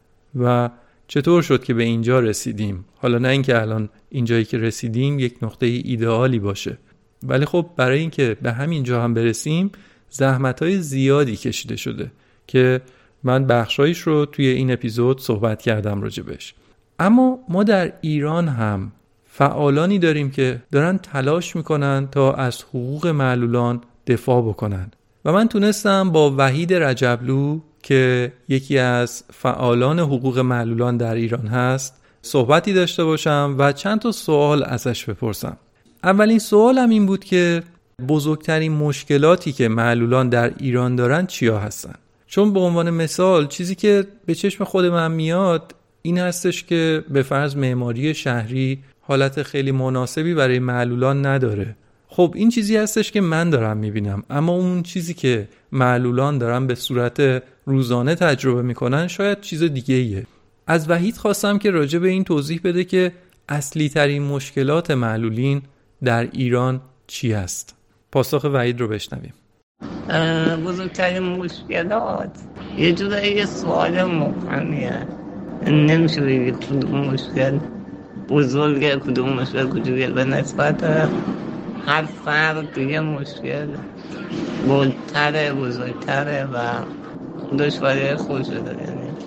و چطور شد که به اینجا رسیدیم. حالا نه اینکه الان اینجایی که رسیدیم یک نقطه ایدئالی باشه. ولی خب برای اینکه به همین جا هم برسیم زحمت های زیادی کشیده شده که من بخشایش رو توی این اپیزود صحبت کردم راجبش اما ما در ایران هم فعالانی داریم که دارن تلاش می‌کنن تا از حقوق معلولان دفاع بکنن. و من تونستم با وحید رجبلو که یکی از فعالان حقوق معلولان در ایران هست صحبتی داشته باشم و چند تا سوال ازش بپرسم. اولین سوالم این بود که بزرگترین مشکلاتی که معلولان در ایران دارن چیا هستن؟ چون به عنوان مثال چیزی که به چشم خود من میاد این هستش که به فرض معماری شهری حالت خیلی مناسبی برای معلولان نداره. خب این چیزی هستش که من دارم می‌بینم. اما اون چیزی که معلولان دارن به صورت روزانه تجربه می‌کنن شاید چیز دیگه ایه. از وحید خواستم که راجع به این توضیح بده که اصلی ترین مشکلات معلولین در ایران چی هست. پاسخ وحید رو بشنویم. بزرگترین مشکلات یه جورایی یه سوال مقامیه نمیشه بگید کدوم مشکل بزرگه کدوم مشکل کجوریه به نسبت هر فرد یه مشکل بلتره بزرگتره و دشواری خوش داره. یعنی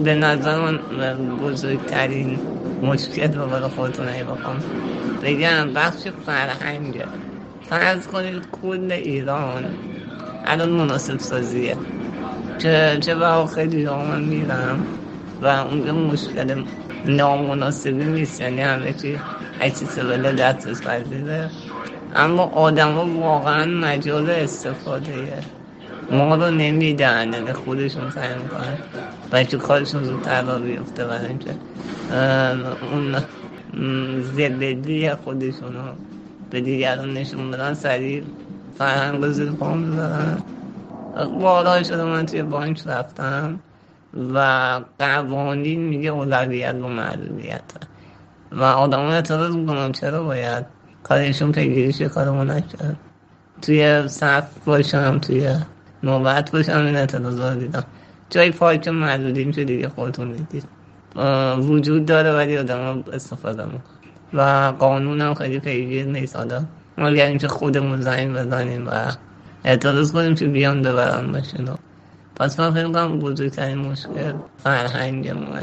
به نظر من بزرگترین مشکل رو برای خودتون ای بخوام بگم. بخش فرهنگه فرض کنید کل ایران الان مناسب سازیه. چه چه با خیلی من میرم و اونجا مشکل نامناسبی نیست. یعنی همه چی هرچی سبله دسترس پذیره اما آدم ها واقعا مجال استفاده. ما رو نمیدن یعنی خودشون سعی می‌کنن بچه کارشون زودتر را بیفته برای اینکه اون زبدی خودشون رو به دیگران نشون بدن سریع فرهنگ رو زیر پام بذارن بارها شده من توی بانک رفتم و قوانین میگه اولویت و معلولیت و آدم اعتراض می‌کنم چرا باید کارشون پیگیریش کارمون نکرد. توی صف باشم توی نوبت باشم این اعتراض دیدم. جای پارک معلولی میشه دیگه خودتون دیدید. وجود داره ولی آدم استفاده می‌کنه و قانون هم خیلی پیگیر نیست. آدم مگر اینکه خودمون زنگ بزنیم و اعتراض کنیم که بیان ببرن ماشین پس من فکر کنم بزرگترین مشکل فرهنگ ماه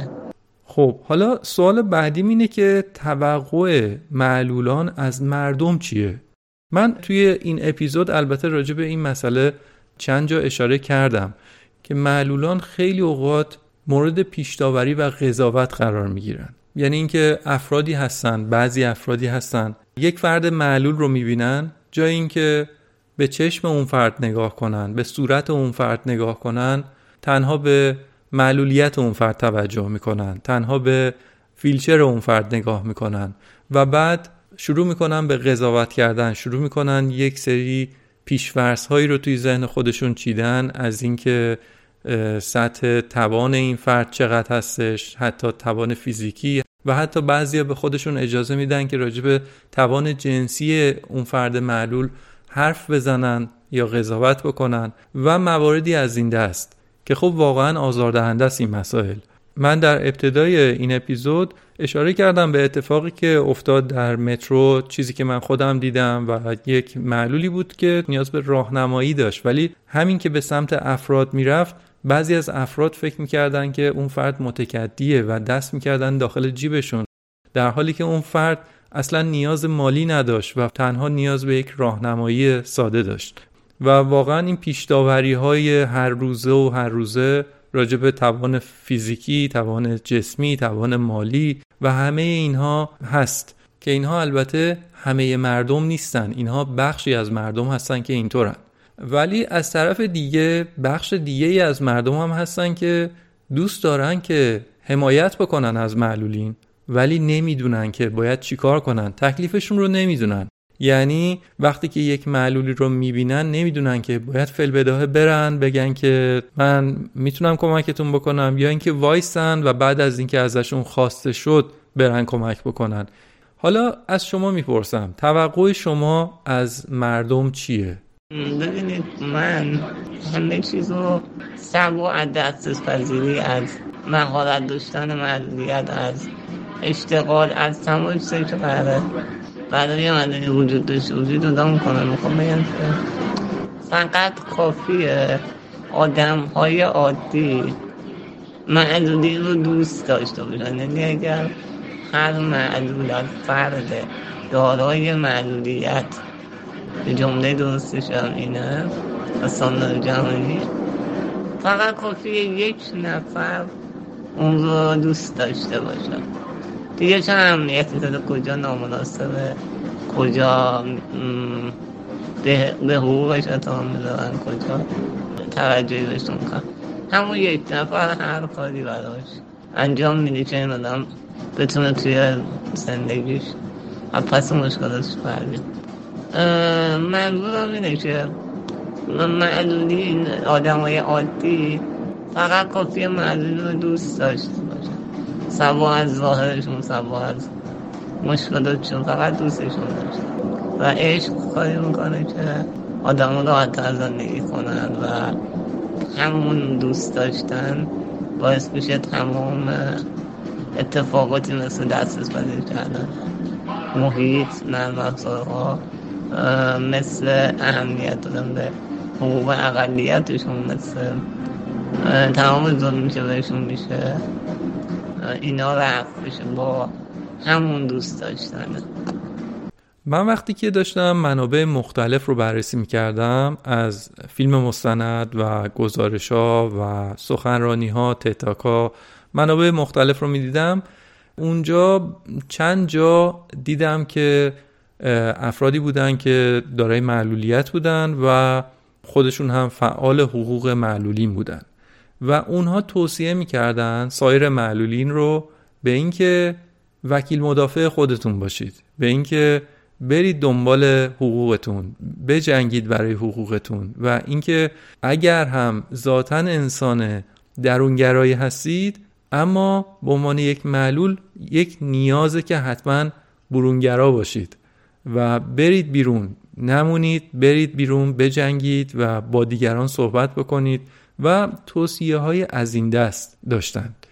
خب حالا سوال بعدیم اینه که توقع معلولان از مردم چیه؟ من توی این اپیزود البته راجع به این مسئله چند جا اشاره کردم که معلولان خیلی اوقات مورد پیشداوری و قضاوت قرار می‌گیرن یعنی اینکه افرادی هستن بعضی افرادی هستن یک فرد معلول رو می‌بینن جای اینکه به چشم اون فرد نگاه کنن به صورت اون فرد نگاه کنن تنها به معلولیت اون فرد توجه می‌کنن تنها به فیلچر اون فرد نگاه می‌کنن و بعد شروع می‌کنن به قضاوت کردن شروع می‌کنن یک سری پیشورس هایی رو توی ذهن خودشون چیدن از اینکه سطح توان این فرد چقدر هستش حتی توان فیزیکی و حتی بعضیا به خودشون اجازه میدن که راجب توان جنسی اون فرد معلول حرف بزنن یا قضاوت بکنن و مواردی از این دست. که خب واقعا آزاردهنده است این مسائل. من در ابتدای این اپیزود اشاره کردم به اتفاقی که افتاد در مترو چیزی که من خودم دیدم و یک معلولی بود که نیاز به راهنمایی داشت. ولی همین که به سمت افراد می‌رفت بعضی از افراد فکر می‌کردن که اون فرد متکدیه و دست می‌کردن داخل جیبشون. در حالی که اون فرد اصلا نیاز مالی نداشت و تنها نیاز به یک راهنمایی ساده داشت. و واقعا این پیشداوری های هر روزه و هر روزه راجع به توان فیزیکی، توان جسمی، توان مالی و همه اینها هست که اینها البته همه مردم نیستن. اینها بخشی از مردم هستن که اینطورن. ولی از طرف دیگه بخش دیگه ای از مردم هم هستن که دوست دارن که حمایت بکنن از معلولین ولی نمی‌دونن که باید چیکار کنن. تکلیفشون رو نمی‌دونن. یعنی وقتی که یک معلولی رو می‌بینن نمی‌دونن که باید فل بداهه برن بگن که من می‌تونم کمکتون بکنم یا اینکه وایسن و بعد از اینکه ازشون خواسته شد برن کمک بکنن. حالا از شما می‌پرسم توقع شما از مردم چیه؟ ببینید من همه چیز رو سب و از پذیری از مهارت داشتن معلولیت از اشتغال از تمام چیزایی که قراره. برای معلولی وجود داشته وجود دادم کنه می‌خوام بگم فقط کافیه. آدم های عادی معلولی رو دوست داشته باشن یعنی اگر هر معلول از فرد دارای معلولیت به جمله درستش هم اینه از جهانی فقط کافیه یک نفر اون رو دوست داشته باشه دیگه چه امنیتی داره کجا نامناسبه کجا به, حقوقش اتهام می‌ذارن کجا؟ توجهی بهشون کن همون یک نفر هر کاری براش انجام میده که این آدم بتونه توی زندگیش از پس مشکلاتش برگه منظورم اینه که معلولی آدم های عادی فقط کافی معلولی رو دوست باشه سوا از ظاهرشون سوا از مشکلاتشون فقط دوستشون داشته و عشق کاری می‌کنه که آدم رو راحت زندگی کنن و همون دوست داشتن باعث میشه تمام اتفاقاتی مثل دسترس پذیر کردن محیط نرم افزارها مثل اهمیت دادن به حقوق اقلیتشون مثل تمام ظلمی که بهشون میشه. اینا رفت بشه. با همون دوست داشتنه. من وقتی که داشتم منابع مختلف رو بررسی می‌کردم از فیلم مستند و گزارش ها و سخنرانی ها تتاک ها منابع مختلف رو می‌دیدم. اونجا چند جا دیدم که افرادی بودن که دارای معلولیت بودن و خودشون هم فعال حقوق معلولین بودن. و اونها توصیه می‌کردن سایر معلولین رو به اینکه وکیل مدافع خودتون باشید به اینکه برید دنبال حقوقتون بجنگید برای حقوقتون و اینکه اگر هم ذاتا انسان درونگرایی هستید اما به عنوان یک معلول یک نیازه که حتما برونگرا باشید و برید بیرون نمونید برید بیرون بجنگید و با دیگران صحبت بکنید. و توصیه های از این دست داشتند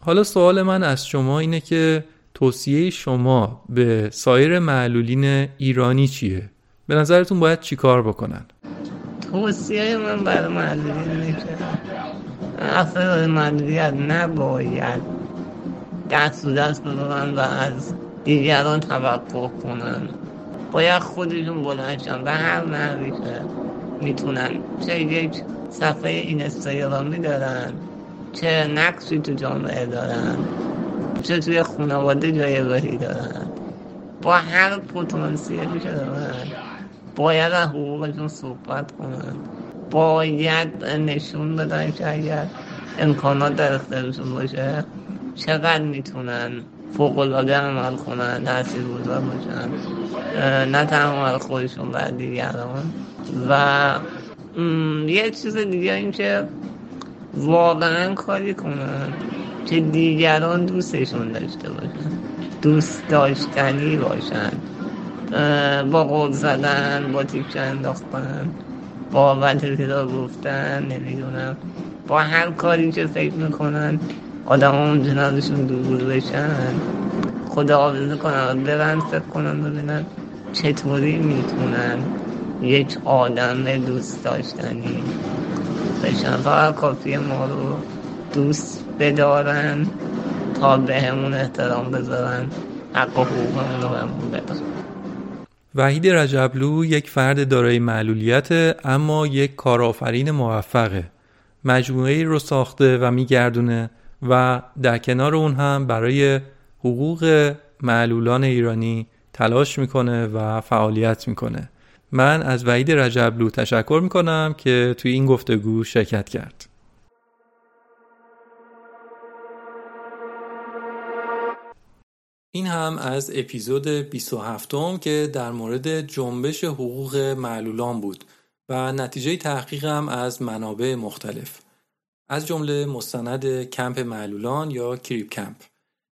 حالا سوال من از شما اینه که توصیه شما به سایر معلولین ایرانی چیه؟ به نظرتون باید چیکار بکنن؟ توصیه من برای معلولین اینه افراد معلولیت نباید دست و دست بزنن و از دیگران توقع کنن باید خودشون بلندشن و هر نحوی که می‌تونن چه یک صفحه این استایرامی دارن چه نقصی تو جامعه دارن چه توی خانواده جایگاهی دارن. با هر پتانسیلی که دارن باید از حقوقشون صحبت کنن. باید نشون بدن که اگر امکانات در اختیارشون باشه چقدر می‌تونن فوق العاده عمل کنن تاثیر گذار باشن نه تنها خودشون و دیگران. و یه چیز دیگه این که واقعا کاری کنن که دیگران دوستشون داشته باشن دوست داشتنی باشن با قول زدن با تیکه انداختن با وطلی گفتن نمی‌دونم. با هر کاری که فکر می‌کنن آدم هم جنازشون دور بشن. خدا آویزه کنن برن فکر کنن ببینن چطوری می‌تونن. یک آدم دوست داشتنی. بشن فقط کافی ما رو دوست بدارن تا به همون احترام بذارن. حق و حقوقمون رو همون بدن وحید رجبلو یک فرد دارای معلولیت اما یک کارآفرین موفقه. مجموعه رو ساخته و میگردونه و در کنار اون هم برای حقوق معلولان ایرانی تلاش می‌کنه و فعالیت می‌کنه. من از وحید رجبلو تشکر می‌کنم که توی این گفتگو شرکت کرد. این هم از اپیزود 27 م که در مورد جنبش حقوق معلولان بود و نتیجه تحقیقم از منابع مختلف. از جمله مستند کمپ معلولان یا کریپ کمپ.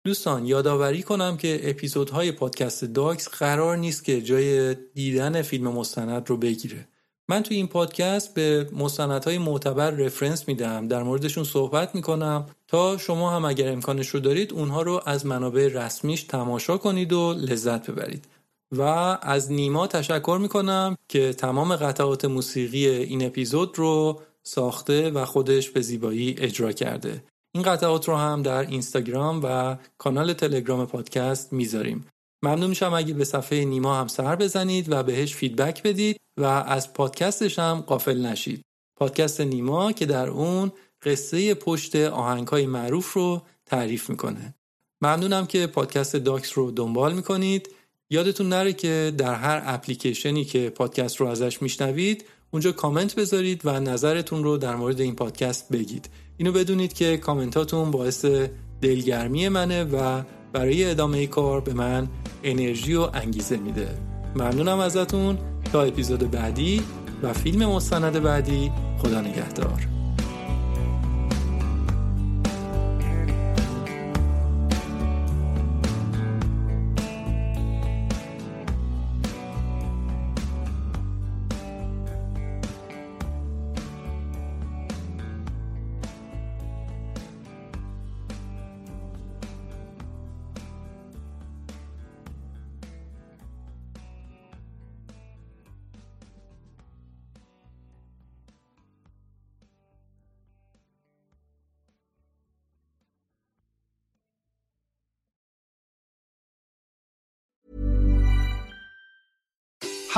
دوستان یادآوری کنم که اپیزودهای پادکست داکس قرار نیست که جای دیدن فیلم مستند رو بگیره. من توی این پادکست به مستندهای معتبر رفرنس میدم. در موردشون صحبت می‌کنم. تا شما هم اگر امکانش رو دارید اونها رو از منابع رسمیش تماشا کنید و لذت ببرید. و از نیما تشکر می‌کنم که تمام قطعات موسیقی این اپیزود رو ساخته و خودش به زیبایی اجرا کرده. این قطعات رو هم در اینستاگرام و کانال تلگرام پادکست می‌ذاریم. ممنون میشم اگه به صفحه نیما هم سر بزنید و بهش feedback بدید و از پادکستش هم غافل نشید. پادکست نیما که در اون قصه پشت آهنگهای معروف رو تعریف می‌کنه. ممنونم که پادکست داکس رو دنبال می‌کنید. یادتون نره که در هر اپلیکیشنی که پادکست رو ازش میشنوید اونجا کامنت بذارید و نظرتون رو در مورد این پادکست بگید. اینو بدونید که کامنتاتون باعث دلگرمی منه و برای ادامه کار به من انرژی و انگیزه میده. ممنونم ازتون. تا اپیزود بعدی و فیلم مستند بعدی خدا نگهدار.